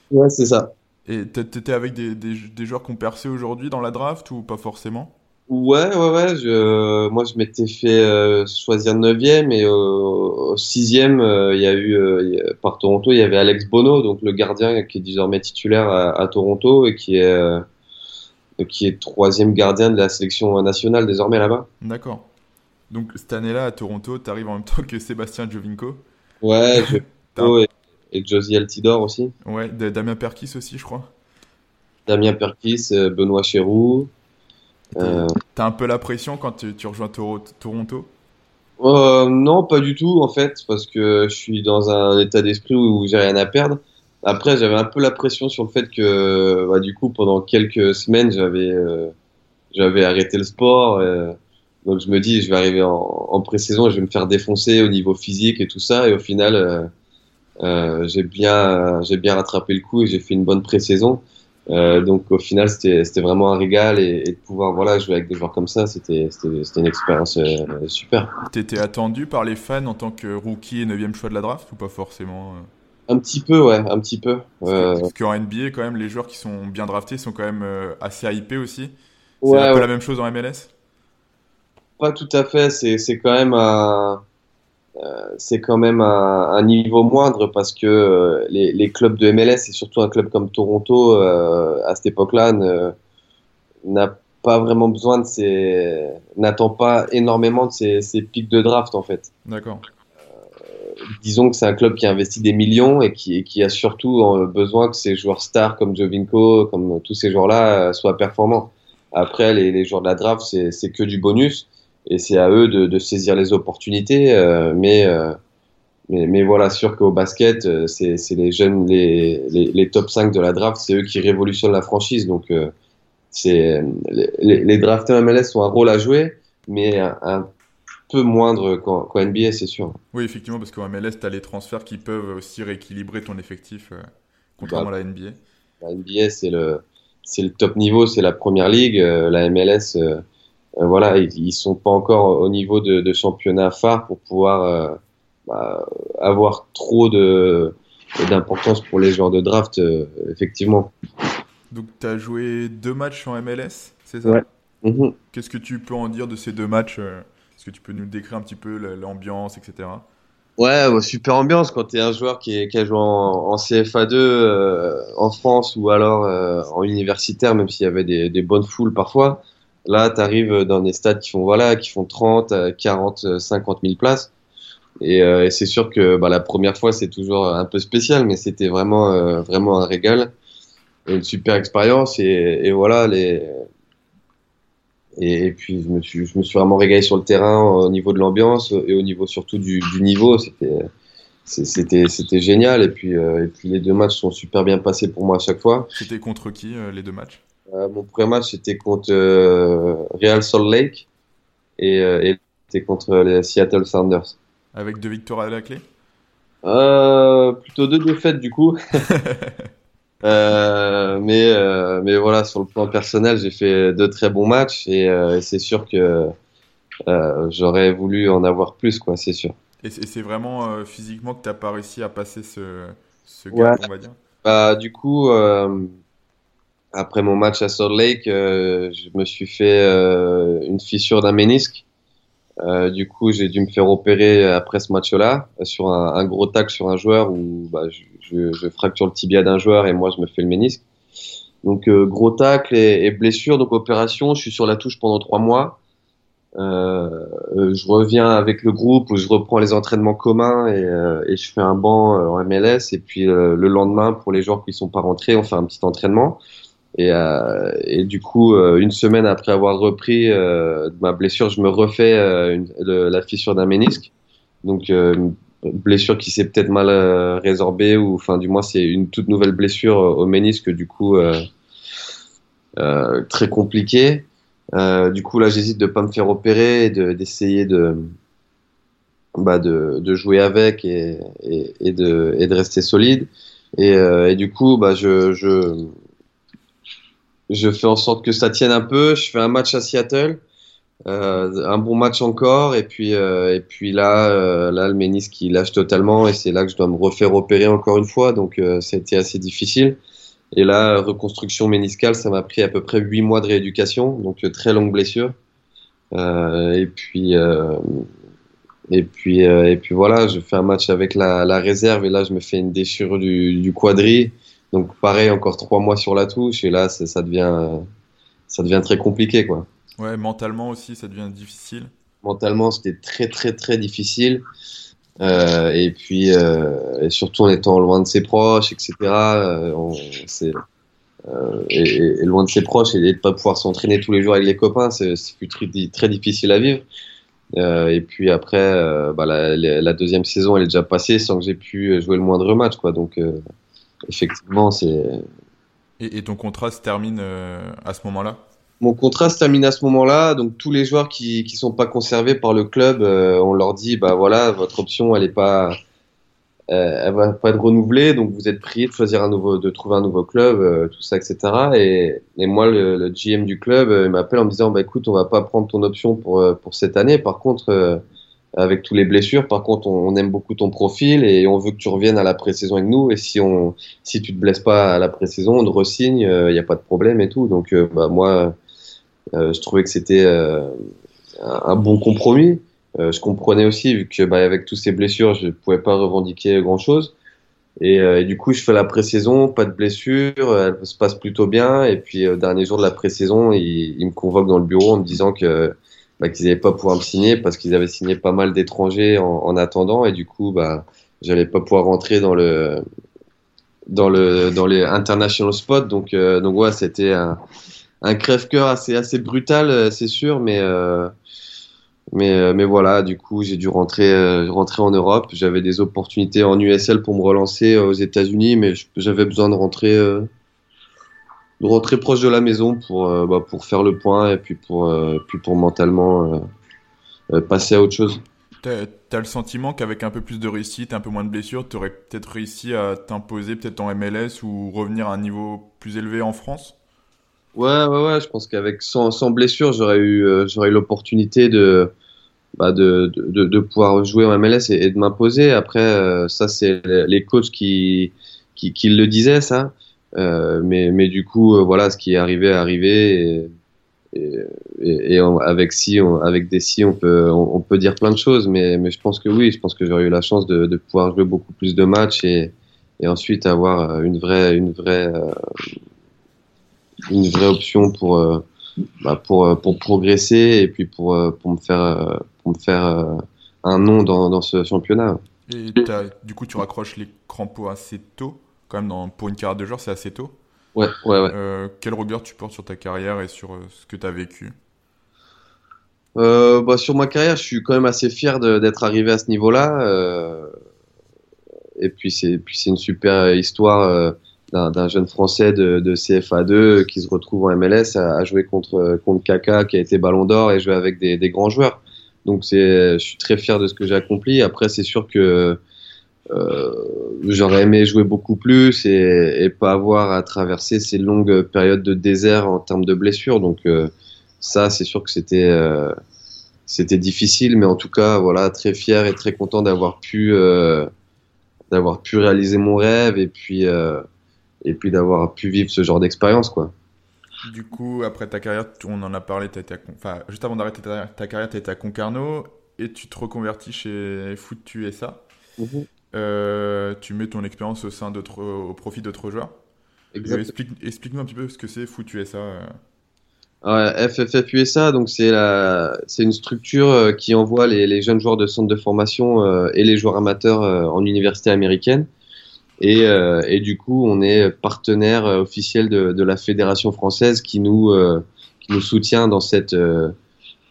Ouais, c'est ça. Et t'étais avec des, des, des, joueurs ont percé aujourd'hui dans la draft ou pas forcément? Ouais, ouais, ouais. Je, moi, je m'étais fait euh, choisir 9e et au 6e, euh, il y a eu, euh, par Toronto, il y avait Alex Bono, donc le gardien qui est désormais titulaire à, à Toronto et qui est, qui est troisième gardien de la sélection nationale désormais là-bas. D'accord. Donc cette année-là, à Toronto, tu arrives en même temps que Sébastien Jovinko Ouais, et, et Josie Altidor aussi. Ouais, Damien Perkis aussi, je crois. Damien Perkis, Benoît Chéroux. Euh, t'as un peu la pression quand tu, rejoins Toronto? Euh, Non, pas du tout en fait, parce que je suis dans un état d'esprit où j'ai rien à perdre. Après, j'avais un peu la pression sur le fait que, bah, du coup, pendant quelques semaines, j'avais euh, j'avais arrêté le sport. donc je me dis, je vais arriver en, en pré-saison et je vais me faire défoncer au niveau physique et tout ça. Et au final, j'ai bien j'ai bien rattrapé le coup et j'ai fait une bonne pré-saison. Euh, donc au final, c'était vraiment un régal et, de pouvoir voilà, jouer avec des joueurs comme ça, c'était une expérience euh, super. T'étais attendu par les fans en tant que rookie et 9 choix de la draft ou pas forcément euh? Un petit peu, ouais, un petit peu. Parce qu'en NBA, quand même, les joueurs qui sont bien draftés sont quand même assez hypés aussi. C'est un peu la même chose en MLS Pas tout à fait, c'est quand même un euh, c'est quand même un, niveau moindre parce que euh, les, clubs de MLS et surtout un club comme Toronto euh, à cette époque-là n'a pas vraiment besoin de ces n'attend pas énormément de ces, pics de draft en fait. D'accord. disons que c'est un club qui investit des millions et qui, qui a surtout besoin que ces joueurs stars comme Jovinko, comme tous ces joueurs-là soient performants. Après, les, les joueurs de la draft, c'est que du bonus et c'est à eux de, de, saisir les opportunités. Euh, mais, euh, mais, mais, voilà, sûr qu'au basket, euh, c'est les jeunes, les, les, les, top 5 de la draft, c'est eux qui révolutionnent la franchise. Donc, c'est les, les MLS ont un rôle à jouer, mais un, peu moindre qu'en NBA, c'est sûr. Oui, effectivement, parce qu'en MLS, tu as les transferts qui peuvent aussi rééquilibrer ton effectif, contrairement à la NBA. La NBA, c'est le, le top niveau, c'est la première ligue. la MLS, voilà, ils, ne sont pas encore au niveau de, de championnat phare pour pouvoir euh, bah, avoir trop de d'importance pour les joueurs de draft, euh, effectivement. Donc, tu as joué deux matchs en MLS, c'est ça ouais. Mhm. Qu'est-ce que tu peux en dire de ces deux matchs Est-ce que tu peux nous décrire un petit peu l'ambiance, etc. Ouais, super ambiance quand tu es un joueur qui, qui a joué en, CFA2 en France ou alors en universitaire, même s'il y avait des, des, bonnes foules parfois. Là, tu arrives dans des stades qui font, voilà, qui font 30, 40, 50 000 places. Et, euh, et c'est sûr que bah, la première fois, c'est toujours un peu spécial, mais c'était vraiment, euh, vraiment un régal. Une super expérience. Et, et voilà, les... Et, puis, je me, suis, je me suis vraiment régalé sur le terrain au niveau de l'ambiance et au niveau surtout du, du niveau. C'était c'était c'était génial et puis euh, et puis les deux matchs sont super bien passés pour moi à chaque fois. C'était contre qui les deux matchs? euh, mon premier match c'était contre euh, Real Salt Lake et, euh, et c'était contre les Seattle Sounders. Avec deux victoires à la clé? Plutôt deux défaites du coup. Euh, mais, euh, mais voilà, sur le plan personnel, j'ai fait deux très bons matchs et, euh, c'est sûr que j'aurais voulu en avoir plus, quoi, c'est sûr. Et c'est vraiment physiquement que tu n'as pas réussi à passer ce, ce gap, on va dire? Bah, Du coup, après mon match à Salt Lake, euh, je me suis fait euh, une fissure d'un ménisque. Euh, du coup, j'ai dû me faire opérer après ce match-là sur un, gros tac sur un joueur où bah, je, je, fracture le tibia d'un joueur et moi je me fais le ménisque. Donc gros tacle et, et, blessure, donc opération. Je suis sur la touche pendant trois mois. Euh, je reviens avec le groupe où je reprends les entraînements communs et, euh, et je fais un banc euh, en MLS et puis le lendemain pour les joueurs qui sont pas rentrés on fait un petit entraînement et, et du coup une semaine après avoir repris ma blessure je me refais la fissure d'un ménisque donc une blessure qui s'est peut-être mal résorbée ou enfin du moins c'est une toute nouvelle blessure au ménisque du coup très compliquée euh, du coup, là, j'hésite de pas me faire opérer et d'essayer de, bah, de, jouer avec et, et, et, de, rester solide. Et, euh, du coup, bah, je, je fais en sorte que ça tienne un peu. Je fais un match à Seattle. Euh, un bon match encore et puis euh, et puis là euh, là le ménisque il lâche totalement et c'est là que je dois me refaire opérer encore une fois donc euh, a été assez difficile et là, reconstruction méniscale, ça m'a pris à peu près 8 mois de rééducation, donc euh, très longue blessure. Euh, et puis, euh, et puis, euh, et puis voilà, je fais un match avec la, la, réserve et là, je me fais une déchirure du, du quadri. Donc pareil, encore trois mois sur la touche et là, ça devient, ça devient très compliqué, quoi. Ouais, mentalement aussi, ça devient difficile. Mentalement, c'était très, très, très difficile. Euh, et puis, euh, et surtout en étant loin de ses proches, etc. Euh, on, euh, et, et, loin de ses proches et de ne pas pouvoir s'entraîner tous les jours avec les copains, c'est très, très difficile à vivre. Euh, et puis après, euh, bah, la, la, deuxième saison, elle est déjà passée sans que j'ai pu jouer le moindre match, quoi. Donc, effectivement, c'est. Et, et, ton contrat se termine à ce moment-là? Mon contrat se termine à ce moment-là, donc tous les joueurs qui qui sont pas conservés par le club, euh, on leur dit bah voilà votre option elle est pas, euh, elle va pas être renouvelée, donc vous êtes prié de choisir un nouveau, de trouver un nouveau club, euh, tout ça etc. Et, et moi le, le, GM du club euh, m'appelle en me disant bah écoute on va pas prendre ton option pour pour cette année, par contre avec tous les blessures. Par contre, on, aime beaucoup ton profil et on veut que tu reviennes à la pré-saison avec nous. Et si on, si tu te blesses pas à la pré-saison, on te resigne, il n'y a pas de problème et tout. Donc, bah, moi, euh, je trouvais que c'était euh, un bon compromis. Euh, je comprenais aussi, vu que bah, avec toutes ces blessures, je ne pouvais pas revendiquer grand-chose. Et, et, du coup, je fais la pré-saison, pas de blessure, elle se passe plutôt bien. Et puis, euh, dernier jour de la pré-saison, ils, ils, me convoquent dans le bureau en me disant que bah, qu'ils n'allaient pas pouvoir me signer parce qu'ils avaient signé pas mal d'étrangers en, en, attendant. Et du coup, bah, j'allais pas pouvoir rentrer dans le dans le dans les international spots. Donc, euh, donc ouais, c'était un, un crève-cœur assez, assez brutal, euh, c'est sûr, mais, euh, mais, euh, mais voilà, du coup, j'ai dû rentrer, rentrer en Europe. J'avais des opportunités en USL pour me relancer aux États-Unis, mais j'avais besoin de rentrer, de rentrer proche de la maison pour, bah, pour faire le point et puis pour, puis pour mentalement passer à autre chose. T'as as le sentiment qu'avec un peu plus de réussite, un peu moins de blessures, tu aurais peut-être réussi à t'imposer peut-être en MLS ou revenir à un niveau plus élevé en France? Ouais, ouais, ouais. Je pense qu'avec sans, sans blessure, j'aurais eu, euh, j'aurais eu l'opportunité de, bah, de, de, de, pouvoir jouer en MLS et, de m'imposer. Après, euh, ça, c'est les coachs qui, qui, qui, le disaient, ça. Euh, mais, mais du coup, euh, voilà, ce qui est arrivé est arrivé. Et, avec si, on, avec des si, on peut, on, peut dire plein de choses. Mais, mais je pense que oui, je pense que j'aurais eu la chance de, de pouvoir jouer beaucoup plus de matchs et, et ensuite avoir une vraie, une vraie une vraie option pour euh, bah, pour euh, pour progresser et puis pour euh, pour me faire pour me faire un nom dans, dans ce championnat. Et du coup, tu raccroches les crampons assez tôt, quand même, dans, pour une carrière de joueur, c'est assez tôt. Ouais, ouais, ouais. Euh, quel regard tu portes sur ta carrière et sur ce que tu as vécu? Euh, bah, Sur ma carrière, je suis quand même assez fier d'être arrivé à ce niveau-là. Euh, et puis, c'est une super histoire d'un jeune Français de, de, CFA2 qui se retrouve en MLS à, à, jouer contre contre Kaka qui a été Ballon d'Or et jouer avec des, des, grands joueurs. Donc je suis très fier de ce que j'ai accompli. Après c'est sûr que euh, j'aurais aimé jouer beaucoup plus et, et, pas avoir à traverser ces longues périodes de désert en termes de blessures. Donc euh, ça c'est sûr que c'était euh, c'était difficile, mais en tout cas voilà très fier et très content d'avoir pu euh, d'avoir pu réaliser mon rêve et puis euh, et puis d'avoir pu vivre ce genre d'expérience, quoi. Du coup, après ta carrière, on en a parlé, as été enfin, juste avant d'arrêter ta, carrière, tu étais à Concarneau et tu te reconvertis chez Foot USA. Mhm. Euh, tu mets ton expérience au, sein au profit d'autres joueurs. Explique-nous un petit peu ce que c'est Foot USA. Euh. Ouais, FFF USA, donc c'est la, c'est une structure euh, qui envoie les, les, jeunes joueurs de centre de formation euh, et les joueurs amateurs euh, en université américaine. Et, et, du coup, on est partenaire officiel de, de la fédération française qui nous, qui nous soutient dans cette,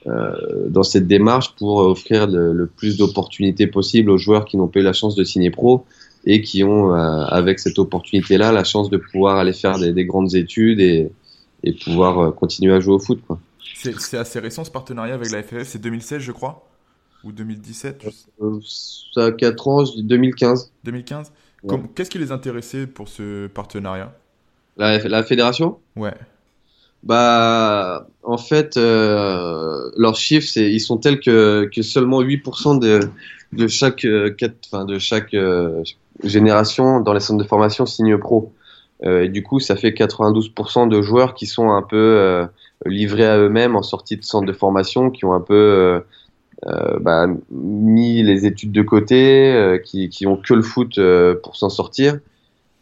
dans cette démarche pour offrir le, le plus d'opportunités possibles aux joueurs qui n'ont pas eu la chance de signer pro et qui ont, avec cette opportunité-là, la chance de pouvoir aller faire des, des grandes études et, et pouvoir euh, continuer à jouer au foot. C'est assez récent ce partenariat avec la FFF, c'est 2016 je crois Ou 2017 euh, Ça a 4 ans, je dis 2015. 2015 Qu'est-ce qui les intéressait pour ce partenariat? La, la, fédération? Ouais. Bah, en fait, euh, leurs chiffres, ils sont tels que, que seulement 8% de, de chaque, enfin, de chaque génération dans les centres de formation signe pro. Euh, et du coup, ça fait 92% de joueurs qui sont un peu euh, livrés à eux-mêmes en sortie de centre de formation, qui ont un peu euh, bah, mis les études de côté, qui, qui ont que le foot pour s'en sortir.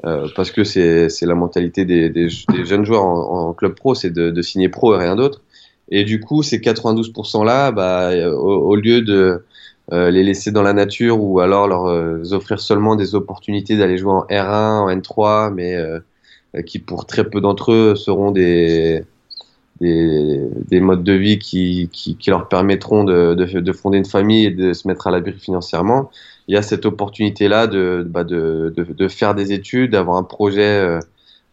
Parce que c'est la mentalité des, des, des, jeunes joueurs en, en club pro, c'est de, de, signer pro et rien d'autre. Et du coup, ces 92% là, bah, au, au, lieu de euh, les laisser dans la nature ou alors leur euh, offrir seulement des opportunités d'aller jouer en R1, en N3, mais euh, qui pour très peu d'entre eux seront des, des, des, modes de vie qui, qui, qui leur permettront de, de, de, fonder une famille et de se mettre à l'abri financièrement. Il y a cette opportunité-là de, bah de, de, de, faire des études, d'avoir un projet,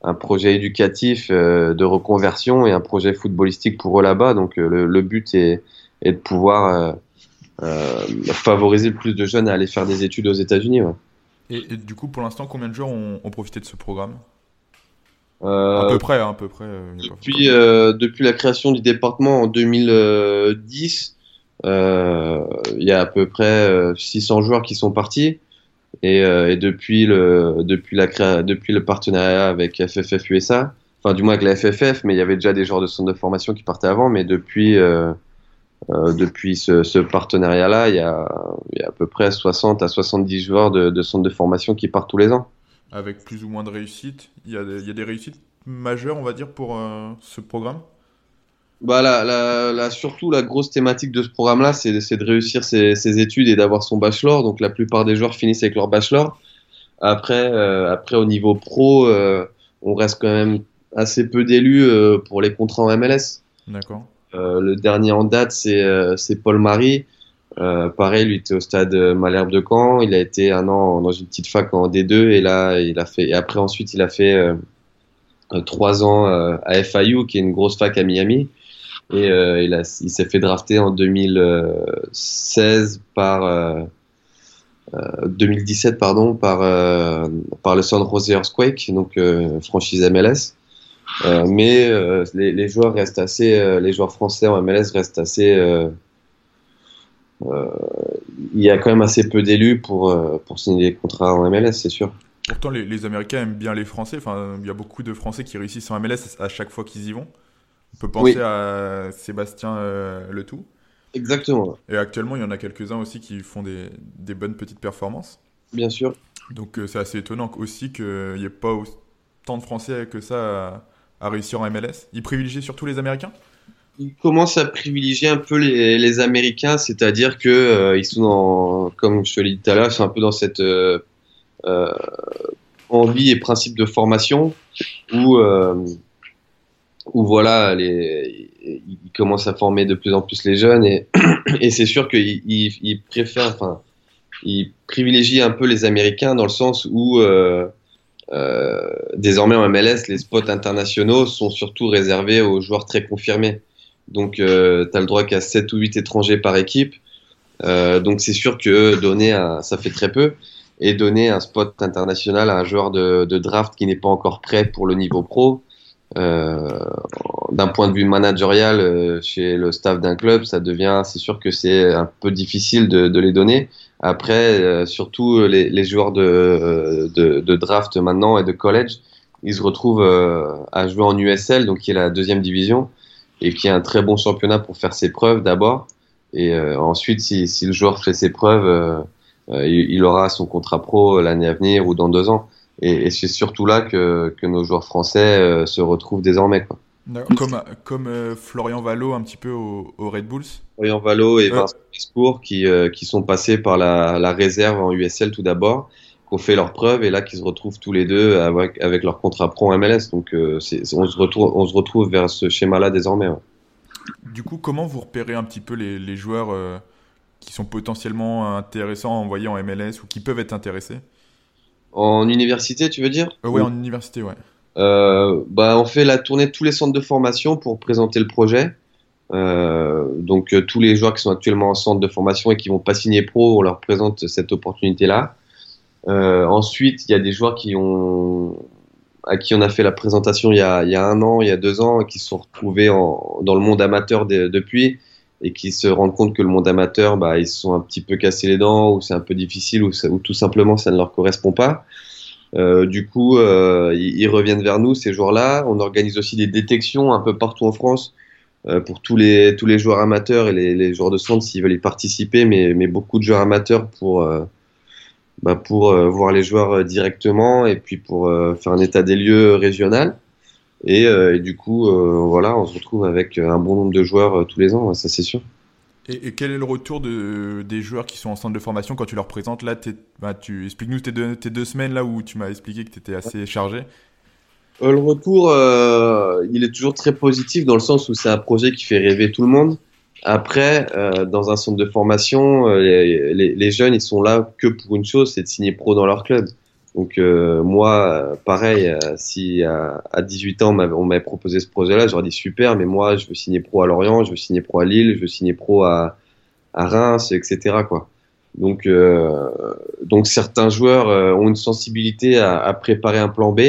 un projet éducatif de reconversion et un projet footballistique pour eux là-bas. Donc le, le, but est, est de pouvoir euh, favoriser le plus de jeunes à aller faire des études aux États-Unis. Et, du coup, pour l'instant, combien de joueurs ont, profité de ce programme? Euh, À peu près, hein, à peu près. Euh, depuis la création du département en 2010, il y a à peu près 600 joueurs qui sont partis. Et, et, depuis le depuis la depuis le partenariat avec FFF USA, enfin du moins avec la FFF, mais il y avait déjà des joueurs de centre de formation qui partaient avant, mais depuis euh, depuis ce, partenariat-là, il, il, y a à peu près 60 à 70 joueurs de, centres de formation qui partent tous les ans. Avec plus ou moins de réussite il y, a des, y a réussites majeures, on va dire, pour euh, ce programme? Bah, la, la, la, surtout la grosse thématique de ce programme-là, c'est de réussir ses, ses études et d'avoir son bachelor. Donc la plupart des joueurs finissent avec leur bachelor. Après, euh, après au niveau pro, euh, on reste quand même assez peu d'élus euh, pour les contrats en MLS. D'accord. Euh, le dernier en date, c'est euh, Paul Marie. Euh, pareil, lui était au stade Malherbe de Caen. Il a été un an dans une petite fac en D2 et là, il a fait. Et après, ensuite, il a fait trois ans à FIU, qui est une grosse fac à Miami. Et il, a, il s'est fait drafter en 2016 par 2017 pardon par par le San Jose Earthquake, donc franchise MLS. Euh, mais euh, les, joueurs restent assez, euh, les joueurs français en MLS restent assez. il y a quand même assez peu d'élus pour, pour signer des contrats en MLS, c'est sûr. Pourtant, les, les, Américains aiment bien les Français. Enfin, il y a beaucoup de Français qui réussissent en MLS à chaque fois qu'ils y vont. On peut penser à Sébastien Le Tout. Exactement. Et actuellement, il y en a quelques-uns aussi qui font des, des, bonnes petites performances. Bien sûr. Donc, c'est assez étonnant aussi qu'il n'y ait pas autant de Français que ça à réussir en MLS Il privilégie surtout les Américains? Il commence à privilégier un peu les, les Américains, c'est-à-dire que euh, ils sont dans, comme je te l'ai dit tout à l'heure, ils sont un peu dans cette euh, euh, envie et principe de formation où, euh, où voilà, les, ils commencent à former de plus en plus les jeunes et, et c'est sûr qu'ils ils, préfèrent, enfin, ils privilégient un peu les Américains dans le sens où euh, euh, désormais en MLS, les spots internationaux sont surtout réservés aux joueurs très confirmés. Donc, euh, tu le droit qu'à 7 ou 8 étrangers par équipe. Euh, donc, c'est sûr que donner ça fait très peu. Et donner un spot international à un joueur de, draft qui n'est pas encore prêt pour le niveau pro, d'un point de vue managérial euh, chez le staff d'un club, ça devient, c'est sûr que c'est un peu difficile de, de les donner. Après, euh, surtout euh, les, les joueurs de, euh, de, de, draft maintenant et de college, ils se retrouvent à jouer en USL, donc qui est la deuxième division, et qui est un très bon championnat pour faire ses preuves d'abord. Et ensuite, si, si, le joueur fait ses preuves, il, il, aura son contrat pro l'année à venir ou dans deux ans. Et, et c'est surtout là que, que, nos joueurs français se retrouvent désormais. Quoi. Comme, comme Florian Valo un petit peu au, Red Bulls Florian Valo et Vincent Discours qui, qui sont passés par la, la réserve en USL tout d'abord qui ont fait leurs preuves et là qui se retrouvent tous les deux avec, avec leur contrat pro en MLS. Donc on, se retrouve, on se retrouve vers ce schéma-là désormais. Du coup, comment vous repérez un petit peu les, les joueurs euh, qui sont potentiellement intéressants à envoyer en MLS ou qui peuvent être intéressés? En université, tu veux dire euh, Oui, en université, ouais. Euh, bah, on fait la tournée de tous les centres de formation pour présenter le projet. donc tous les joueurs qui sont actuellement en centre de formation et qui vont pas signer pro, on leur présente cette opportunité-là. ensuite, il y a des joueurs qui ont à qui on a fait la présentation il y a, il y a un an, il y a deux ans, et qui se sont retrouvés en, dans le monde amateur depuis et qui se rendent compte que le monde amateur, bah, ils se sont un petit peu cassés les dents, ou c'est un peu difficile, ou, ou, tout simplement ça ne leur correspond pas. Euh, du coup, euh, ils, reviennent vers nous ces jours-là. On organise aussi des détections un peu partout en France euh, pour tous les, tous les joueurs amateurs et les, les joueurs de centre s'ils veulent y participer, mais, mais beaucoup de joueurs amateurs pour, euh, bah, pour euh, voir les joueurs euh, directement et puis pour faire un état des lieux régional. Et, du coup, voilà, on se retrouve avec un bon nombre de joueurs tous les ans, ça c'est sûr. Et, quel est le retour de, des joueurs qui sont en centre de formation quand tu leur présentes Là, bah, tu expliques-nous tes deux, tes deux semaines là où tu m'as expliqué que tu étais assez chargé? le retour, il est toujours très positif dans le sens où c'est un projet qui fait rêver tout le monde. Après, euh, dans un centre de formation, euh, les, jeunes, ils sont là que pour une chose, c'est de signer pro dans leur club. Donc euh, moi, pareil, si à, 18 ans on m'avait proposé ce projet-là, j'aurais dit super, mais moi, je veux signer pro à Lorient, je veux signer pro à Lille, je veux signer pro à, Reims, etc. Quoi. Donc, donc certains joueurs ont une sensibilité à, préparer un plan B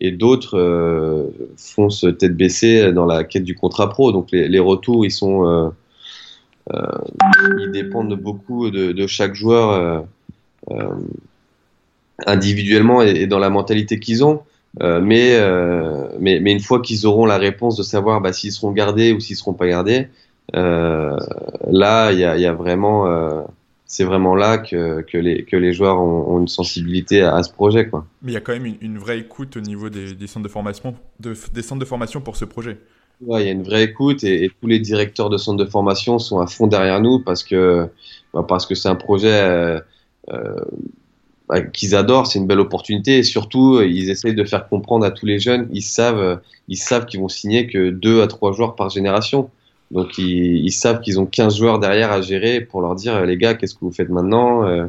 et d'autres foncent tête baissée dans la quête du contrat pro. Donc les, les retours, ils sont euh, ils dépendent beaucoup de, chaque joueur euh, euh, individuellement et, dans la mentalité qu'ils ont. mais, mais, mais, une fois qu'ils auront la réponse de savoir bah, s'ils seront gardés ou s'ils seront pas gardés, là, il y a, y a, vraiment, c'est vraiment là que, que, les, que les joueurs ont, une sensibilité à, ce projet. Quoi. Mais il y a quand même une, vraie écoute au niveau des, des centres de formation, de, des centres de formation pour ce projet il y a une vraie écoute et, tous les directeurs de centres de formation sont à fond derrière nous parce que bah, parce que c'est un projet euh, euh, qu'ils adorent, c'est une belle opportunité et surtout ils essayent de faire comprendre à tous les jeunes, ils savent ils savent qu'ils vont signer que deux à trois joueurs par génération. Donc ils, savent qu'ils ont 15 joueurs derrière à gérer pour leur dire les gars qu'est-ce que vous faites maintenant euh,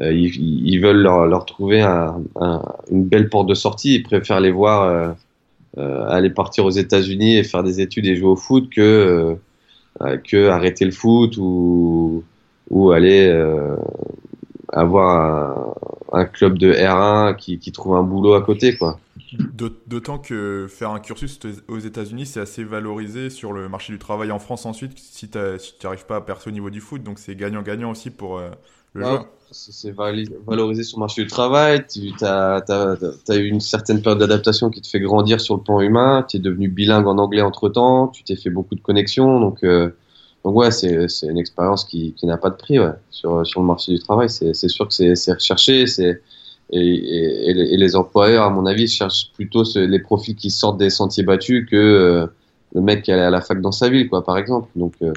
ils, veulent leur, leur trouver une belle porte de sortie, ils préfèrent les voir euh, aller partir aux États-Unis et faire des études et jouer au foot que euh, euh, que arrêter le foot ou ou aller avoir un, club de R1 qui, qui, trouve un boulot à côté quoi. D'autant que faire un cursus aux États-Unis, c'est assez valorisé sur le marché du travail en France ensuite si tu n'arrives pas à percer au niveau du foot. Donc c'est gagnant-gagnant aussi pour le joueur. c'est valorisé sur le marché du travail, tu as, eu une certaine période d'adaptation qui te fait grandir sur le plan humain, tu es devenu bilingue en anglais entre-temps, tu t'es fait beaucoup de connexions, donc, euh, donc ouais, c'est une expérience qui, qui n'a pas de prix ouais, sur, sur le marché du travail, c'est sûr que c'est recherché, et, et, et, les employeurs, à mon avis, cherchent plutôt les profils qui sortent des sentiers battus que euh, le mec qui est à la fac dans sa ville, quoi, par exemple. Donc euh,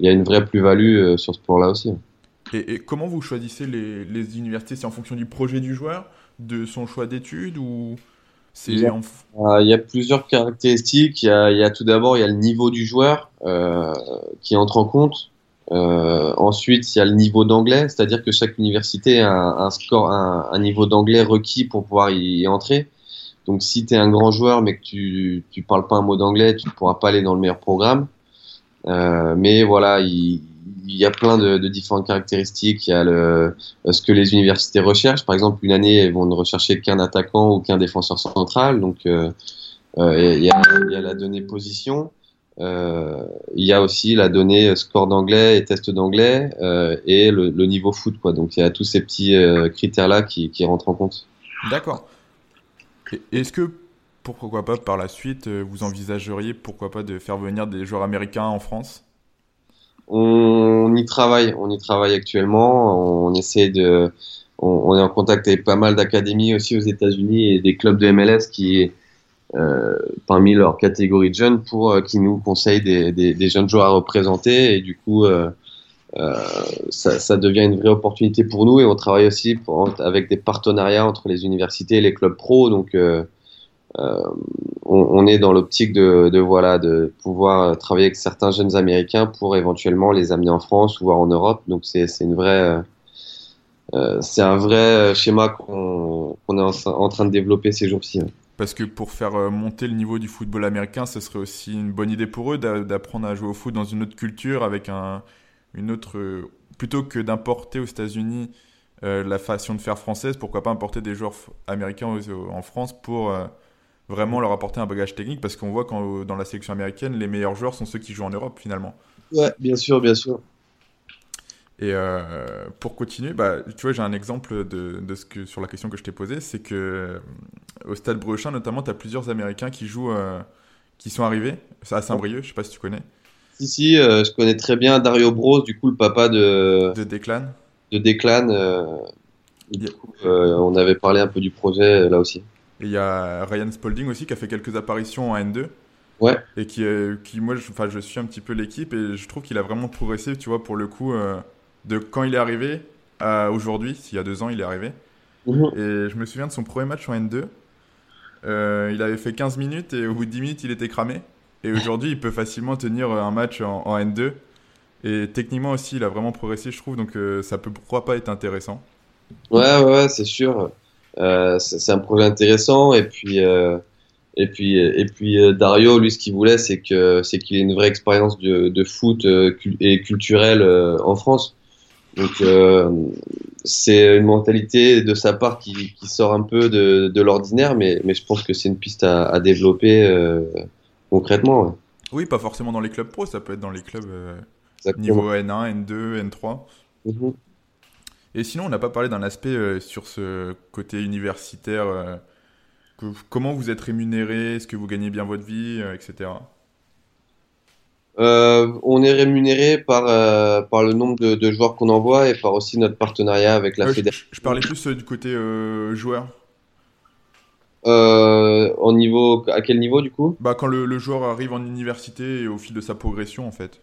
il y a une vraie plus-value sur ce plan-là aussi. Et, comment vous choisissez les, les universités? C'est en fonction du projet du joueur, de son choix d'études ou c'est il, y a plusieurs caractéristiques. Il y a, il y a tout d'abord il y a le niveau du joueur euh, qui entre en compte. Euh, ensuite, il y a le niveau d'anglais, c'est-à-dire que chaque université a un, score, un, niveau d'anglais requis pour pouvoir y, entrer. Donc, si tu es un grand joueur mais que tu tu parles pas un mot d'anglais, tu ne pourras pas aller dans le meilleur programme. Euh, mais voilà, il, il y a plein de, de, différentes caractéristiques. Il y a le, ce que les universités recherchent. Par exemple, une année, elles vont ne rechercher qu'un attaquant ou qu'un défenseur central. Donc, euh, euh, il, y a, il, y a, la donnée position. Euh, il y a aussi la donnée score d'anglais et test d'anglais euh, et le, le, niveau foot. Quoi. Donc, il y a tous ces petits euh, critères-là qui, qui rentrent en compte. D'accord. Est-ce que pourquoi pas par la suite, vous envisageriez pourquoi pas de faire venir des joueurs américains en France? On y travaille, on y travaille actuellement. On essaie de, on, est en contact avec pas mal d'académies aussi aux États-Unis et des clubs de MLS qui parmi leur catégorie de jeunes pour qui nous conseillent des, jeunes joueurs à représenter et du coup ça, ça, devient une vraie opportunité pour nous et on travaille aussi avec des partenariats entre les universités et les clubs pro donc euh, on, est dans l'optique de, voilà de pouvoir travailler avec certains jeunes américains pour éventuellement les amener en France ou voir en Europe. Donc c'est une vraie euh, euh, c'est un vrai schéma qu'on est en, train de développer ces jours-ci. Parce que pour faire monter le niveau du football américain, ce serait aussi une bonne idée pour eux d'apprendre à jouer au foot dans une autre culture, avec un, une autre. Plutôt que d'importer aux États-Unis la façon de faire française, pourquoi pas importer des joueurs américains en France pour vraiment leur apporter un bagage technique parce qu'on voit quand dans la sélection américaine, les meilleurs joueurs sont ceux qui jouent en Europe finalement. Ouais, bien sûr, bien sûr. Et euh, pour continuer, bah, tu vois, j'ai un exemple de, de, ce que, sur la question que je t'ai posée, c'est que euh, au Stade Brochin, notamment, tu as plusieurs Américains qui jouent, euh, qui sont arrivés à Saint-Brieuc, je sais pas si tu connais. Si, si, je connais très bien Dario Bros, du coup, le papa de... De Declan. De Declan. Du coup, on avait parlé un peu du projet là aussi. Et il y a Ryan Spalding aussi qui a fait quelques apparitions en N2. Ouais. Et qui, qui moi, je, je suis un petit peu l'équipe et je trouve qu'il a vraiment progressé, tu vois, pour le coup, de quand il est arrivé à aujourd'hui, s'il y a deux ans, il est arrivé. Mhm. Et je me souviens de son premier match en N2. Euh, il avait fait 15 minutes et au bout de 10 minutes, il était cramé. Et aujourd'hui, il peut facilement tenir un match en, N2. Et techniquement aussi, il a vraiment progressé, je trouve. Donc euh, ça peut pourquoi pas être intéressant. Ouais, ouais, c'est sûr. Euh, c'est un projet intéressant et puis et puis et puis Dario lui ce qu'il voulait c'est qu'il ait une vraie expérience de, de foot et culturelle en France donc c'est une mentalité de sa part qui, qui sort un peu de, de l'ordinaire mais mais je pense que c'est une piste à, à développer concrètement oui pas forcément dans les clubs pro ça peut être dans les clubs niveau N1 N2 N3 et sinon, on n'a pas parlé d'un aspect euh, sur ce côté universitaire. Euh, comment vous êtes rémunéré Est-ce que vous gagnez bien votre vie, euh, on est rémunéré par, par le nombre de, joueurs qu'on envoie et par aussi notre partenariat avec la fédération. Je, parlais plus du côté joueur. au niveau, à quel niveau du coup? Bah, Quand le, joueur arrive en université et au fil de sa progression en fait.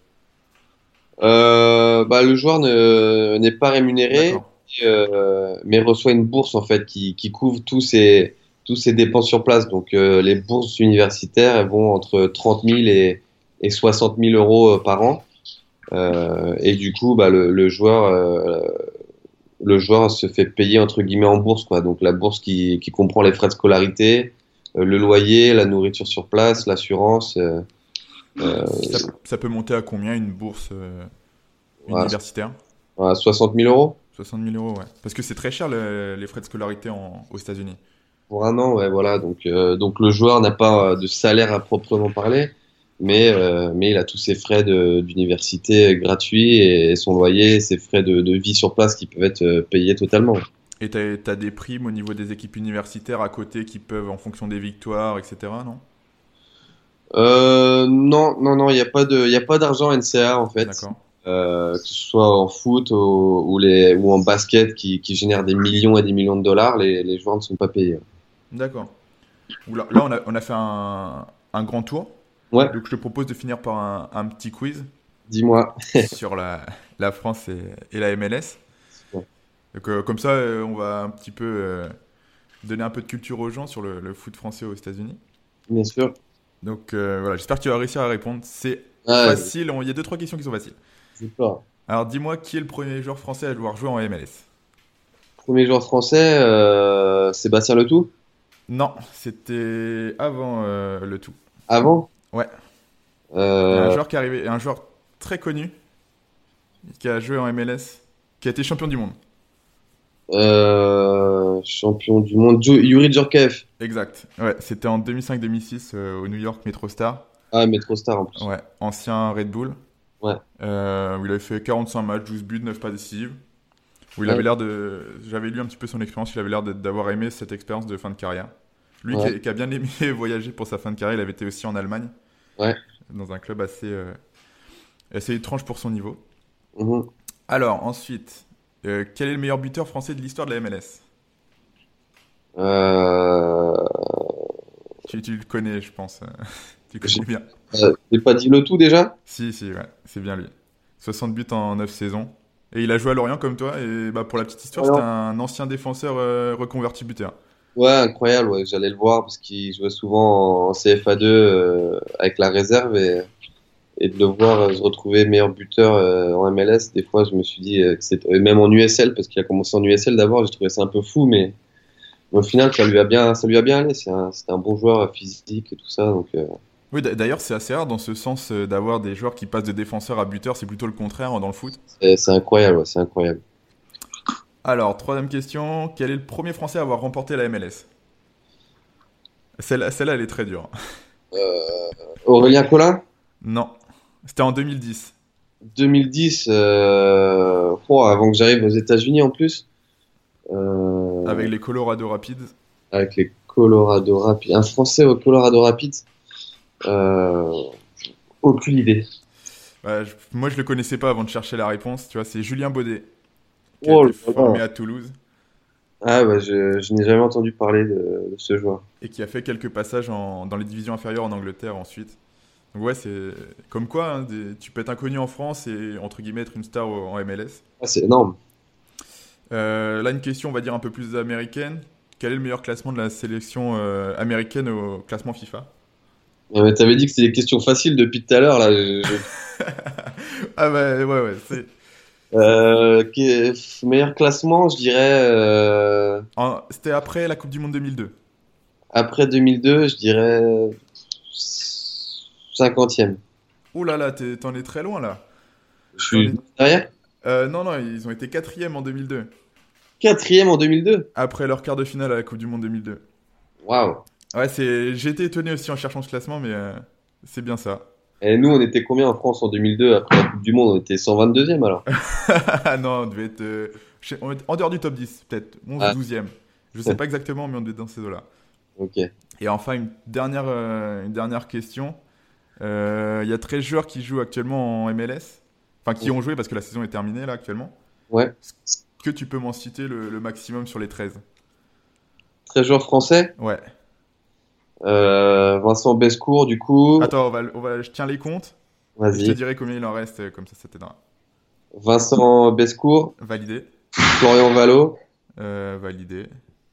Euh, bah, le joueur n'est pas rémunéré, euh, mais reçoit une bourse en fait qui, qui couvre tous ses, tous ses dépenses sur place. Donc euh, les bourses universitaires elles vont entre 30 000 et, et 60 000 euros par an. et du coup, bah, le, le joueur, le joueur se fait payer entre guillemets en bourse, quoi. Donc la bourse qui, qui comprend les frais de scolarité, le loyer, la nourriture sur place, l'assurance. Euh, ça, peut monter à combien une bourse euh, universitaire? Ouais, 60 000 euros 60 000 euros, ouais. Parce que c'est très cher les frais de scolarité en, aux États-Unis. Pour un an, ouais, voilà. Donc, euh, donc le joueur n'a pas de salaire à proprement parler, mais, mais il a tous ses frais d'université gratuits et, son loyer, ses frais de, de, vie sur place qui peuvent être payés totalement. Et tu as, as, des primes au niveau des équipes universitaires à côté qui peuvent, en fonction des victoires, etc., non? Euh, non, non, non, il n'y a pas de, il a pas d'argent NCA en fait. Euh, que ce soit en foot ou, les, ou en basket qui, qui génère des millions et des millions de dollars, les, les joueurs ne sont pas payés. D'accord. Là, là, on, a, on a fait un, un grand tour. Ouais. Donc je te propose de finir par un, un petit quiz. Dis-moi. sur la, la France et, et, la MLS. Donc, euh, comme ça, euh, on va un petit peu euh, donner un peu de culture aux gens sur le, le foot français aux États-Unis. Bien sûr. Donc voilà, j'espère que tu vas réussir à répondre. C'est facile, il y a deux trois questions qui sont faciles. Alors dis-moi qui est le premier joueur français à avoir joué en MLS Premier joueur français, Sébastien Letou Non, c'était avant Le Tout. Avant? Ouais. Un joueur qui est arrivé, un joueur très connu qui a joué en MLS, qui a été champion du monde. Euh, champion du monde, Yuri Djorkaeff. Exact. Ouais, c'était en 2005-2006 euh, au New York MetroStar. Ah, MetroStar en plus. Ouais, ancien Red Bull. Ouais. Euh, où il avait fait 45 matchs, 12 buts, 9 pas décisives. Où il avait l'air de. J'avais lu un petit peu son expérience, il avait l'air d'avoir aimé cette expérience de fin de carrière. Lui qui, a, bien aimé voyager pour sa fin de carrière, il avait été aussi en Allemagne. Ouais. Dans un club assez, assez étrange pour son niveau. Mhm. Alors, ensuite, euh, quel est le meilleur buteur français de l'histoire de la MLS euh... tu, tu le connais, je pense. tu connais bien. Euh, J'ai pas dit le tout déjà? Si, si, ouais, c'est bien lui. 60 buts en 9 saisons. Et il a joué à Lorient comme toi. Et bah, pour la petite histoire, c'était un ancien défenseur euh, reconverti buteur. Ouais, incroyable, ouais, j'allais le voir parce qu'il jouait souvent en CFA2 euh, avec la réserve et, et de le voir euh, se retrouver meilleur buteur euh, en MLS, des fois je me suis dit que c'était même en USL parce qu'il a commencé en USL d'abord, j'ai trouvé ça un peu fou mais au final ça lui a bien ça lui a bien allé, c'est un, bon joueur physique et tout ça donc Oui, d'ailleurs, c'est assez rare dans ce sens d'avoir des joueurs qui passent de défenseur à buteur. C'est plutôt le contraire dans le foot. c'est c'est incroyable, ouais, c'est incroyable. Alors, troisième question. Quel est le premier Français à avoir remporté la MLS Celle-là, elle est très dure. Aurélien Collin? Non. C'était en 2010. 2010 euh, oh, avant que j'arrive aux États-Unis en plus euh, Avec les Colorado Rapids. avec les Colorado Rapids. Un Français au Colorado Rapids? Euh, Aucune idée. Ouais, je- moi, je le connaissais pas avant de chercher la réponse. Tu vois, c'est Julien Baudet. Qui a Oh été formé à Toulouse. Ah ouais, je, je n'ai jamais entendu parler de, de ce joueur. Et qui a fait quelques passages en- dans les divisions inférieures en Angleterre ensuite. Donc, ouais, c'est comme quoi, hein, des- tu peux être inconnu en France et, entre guillemets, être une star en MLS. Ah, c'est énorme. Euh, là, une question, on va dire un peu plus américaine. Quel est le meilleur classement de la sélection euh, américaine au classement FIFA? Mais T'avais dit que c'était des questions faciles depuis tout à l'heure là. je- Ah bah ouais, ouais, c'est... Euh, meilleur classement, je dirais euh, C'était après la Coupe du Monde 2002. après 2002, je dirais 50e. Ouh là là, t'en es très loin là. Je suis derrière? Euh, non, non, ils ont été quatrième en 2002. Quatrième en 2002. Après leur quart de finale à la Coupe du Monde 2002. Waouh. Ouais, c'est... j'ai été étonné aussi en cherchant ce classement, mais euh, c'est bien ça. Et nous, on était combien en France en 2002 après la Coupe du Monde On était 122e alors. Ah non, on devait être... euh, on était en dehors du top 10, peut-être 11 Ah. 12e. Je sais pas exactement, mais on devait être dans ces eaux-là. Ok. Et enfin, une dernière, euh, une dernière question. Euh, Il y a 13 joueurs qui jouent actuellement en MLS. Enfin, qui Ouais. ont joué parce que la saison est terminée là actuellement. Ouais. Est-ce que tu peux m'en citer le, le maximum sur les 13 13 joueurs français? Ouais. Euh, Vincent Bescourt, du coup. Attends, on va, on va, je tiens les comptes. Je te Vas-y. dirai combien il en reste, euh, comme ça, ça t'aidera. Vincent Bescourt, Validé. Florian Valo, Euh, validé.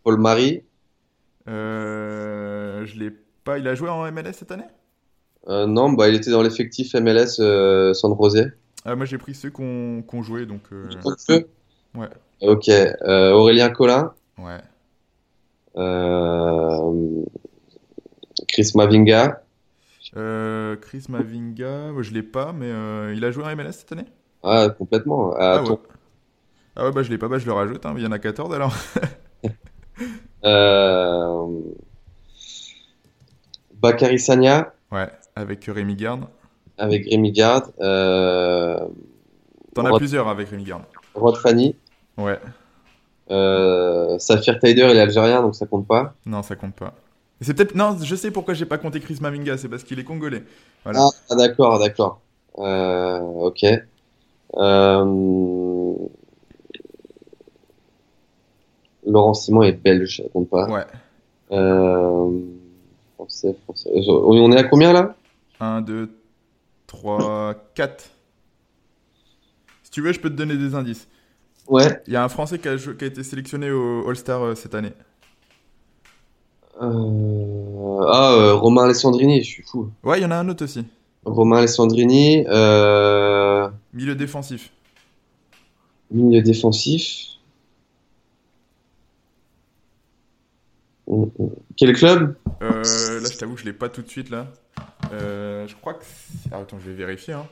Paul Marie. Je l'ai pas. Il a joué en MLS cette année? Euh, non, bah, il était dans l'effectif MLS euh, San José. Ah, Moi, j'ai pris ceux qu'on qu'on jouait, donc. euh, Peu Ouais. Ok. Euh, Aurélien Collin, Ouais. Chris Mavinga. Euh, Chris Mavinga, je l'ai pas, mais euh, il a joué en MLS cette année? Ah, complètement. Ah ouais. Ah ouais, bah je l'ai pas, bah je le rajoute, hein, il y en a 14 alors. Euh, Bakary Ouais, avec Rémi Garde. avec Rémi Garde. Euh, T'en as plusieurs avec Rémi Garde. Rod Fanny. Ouais, Safir Taider, il est algérien, donc ça compte pas. non, ça compte pas. C'est peut-être. Non, je sais pourquoi j'ai pas compté Chris Mavinga, c'est parce qu'il est congolais. Voilà. Ah, ah, d'accord, d'accord. Euh, ok. Euh, Laurent Simon est belge, ça compte pas. Ouais. Euh, Français, français. On est à combien là? 1, 2, 3, 4. Si tu veux, je peux te donner des indices. Ouais. Il y a un Français qui a, jou- qui a été sélectionné au All-Star cette année. Euh, Ah, euh, Romain Alessandrini, je suis fou. Ouais, il y en a un autre aussi. Romain Alessandrini, euh, Milieu défensif. milieu défensif. Mm, mm. Quel club? Là, je t'avoue je l'ai pas tout de suite là. Euh, je crois que. Ah, attends, je vais vérifier. Hein.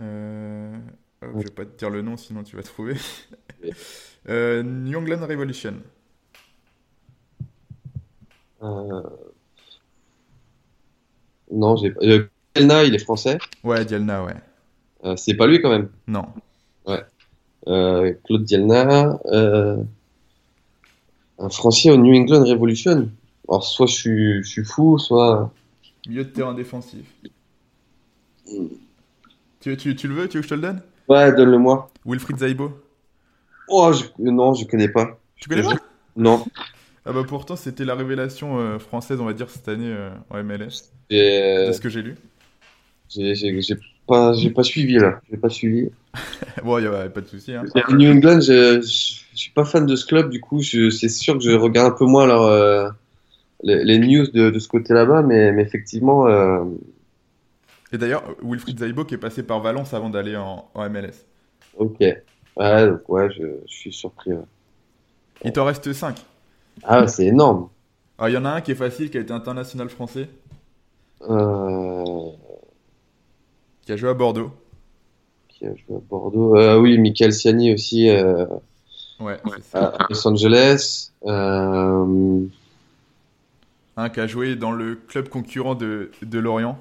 Euh... je vais pas te dire le nom, sinon tu vas trouver. euh, New England Revolution. Euh, Non, j'ai pas. Euh, Kelna, il est français. Ouais, Dialna, ouais. Euh, c'est pas lui quand même. Non. Euh, Claude Dielna. Un français au New England Revolution. Alors, soit je suis, je suis fou, soit. Milieu de terrain défensif. Tu, tu, tu le veux Tu veux que je te le donne? Ouais, donne-le-moi. Wilfried Zaibo. Oh, je... non, je connais pas. Tu connais pas? Non. Ah bah pourtant, c'était la révélation euh, française, on va dire, cette année euh, en MLS. Et, De ce que j'ai lu. j'ai pas, j'ai pas suivi là. J'ai pas suivi. bon, il n'y a pas de souci. Hein. New England, je, je, suis pas fan de ce club, du coup, c'est sûr que je regarde un peu moins leur, euh, les, les news de, de ce côté là-bas, mais, mais effectivement, euh, Et d'ailleurs, Wilfried Zaïbo qui est passé par Valence avant d'aller en, en MLS. ok. Ouais, donc, ouais, je, je suis surpris. ouais. Il t'en reste 5. Ah, c'est énorme. Alors, il y en a un qui est facile, qui a été international français, Euh, qui a joué à Bordeaux. qui a joué à Bordeaux. Euh, oui, Michael Siani aussi euh, Ouais, c'est à Los Angeles. Euh, Un qui a joué dans le club concurrent de, de Lorient.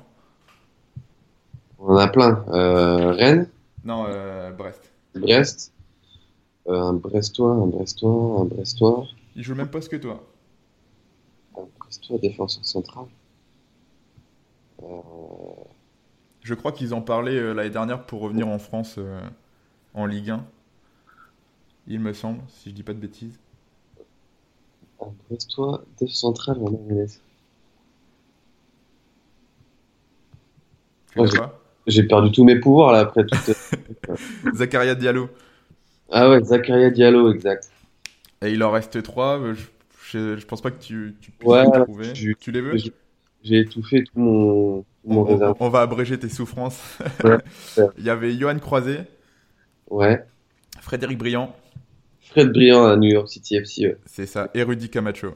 on en a plein. Rennes, Non, Brest. Brest. Un Brestois, un Brestois, un Brestois. Il joue le même poste que toi. Un Brestois défenseur central. Euh, Je crois qu'ils en parlaient euh, l'année dernière pour revenir en France euh, en Ligue 1. Il me semble, si je dis pas de bêtises. un Brestois défenseur central en MLS. Pas J'ai perdu tous mes pouvoirs là après tout. Zakaria Diallo. ah ouais, Zakaria Diallo, exact. Et il en reste 3. Je, je, je pense pas que tu, tu puisses Ouais, les trouver. je- Tu les veux? J'ai étouffé tout mon, on, mon on- réserve. on va abréger tes souffrances. Ouais. Il y avait Johan Croiset, Ouais. Frédéric Briand, Fred Briand à New York City FC. ouais. c'est ça, et Rudy Camacho.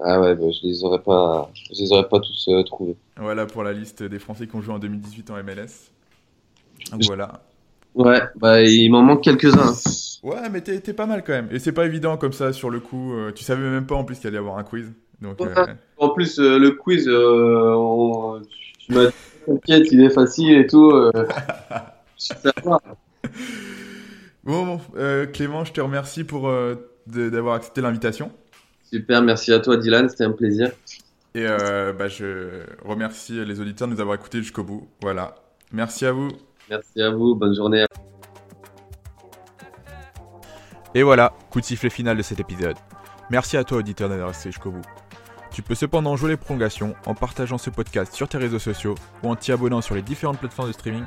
Ah ouais, bah, je les aurais pas, je les aurais pas tous euh, trouvés. Voilà pour la liste des Français qui ont joué en 2018 en MLS. Voilà. Ouais, bah il m'en manque quelques-uns. Ouais, mais t'es pas mal quand même. Et c'est pas évident comme ça sur le coup. euh, tu savais même pas en plus qu'il allait y avoir un quiz. Donc, Ouais. euh, En plus, euh, le quiz, euh, on- tu- m'as dit, t'inquiète, il est facile et tout. Bon, Clément, je te remercie pour d'avoir accepté l'invitation. Super, merci à toi Dylan, c'était un plaisir. Et bah, je remercie les auditeurs de nous avoir écoutés jusqu'au bout. Voilà. Merci à vous. Merci à vous, bonne journée. Et voilà, coup de sifflet final de cet épisode. Merci à toi auditeur d'avoir resté jusqu'au bout. Tu peux cependant jouer les prolongations en partageant ce podcast sur tes réseaux sociaux ou en t'y abonnant sur les différentes plateformes de streaming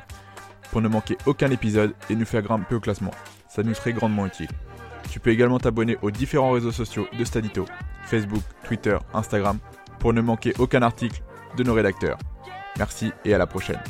pour ne manquer aucun épisode et nous faire grimper au classement. Ça nous serait grandement utile. Tu peux également t'abonner aux différents réseaux sociaux de Stadito, Facebook, Twitter, Instagram, pour ne manquer aucun article de nos rédacteurs. Merci et à la prochaine.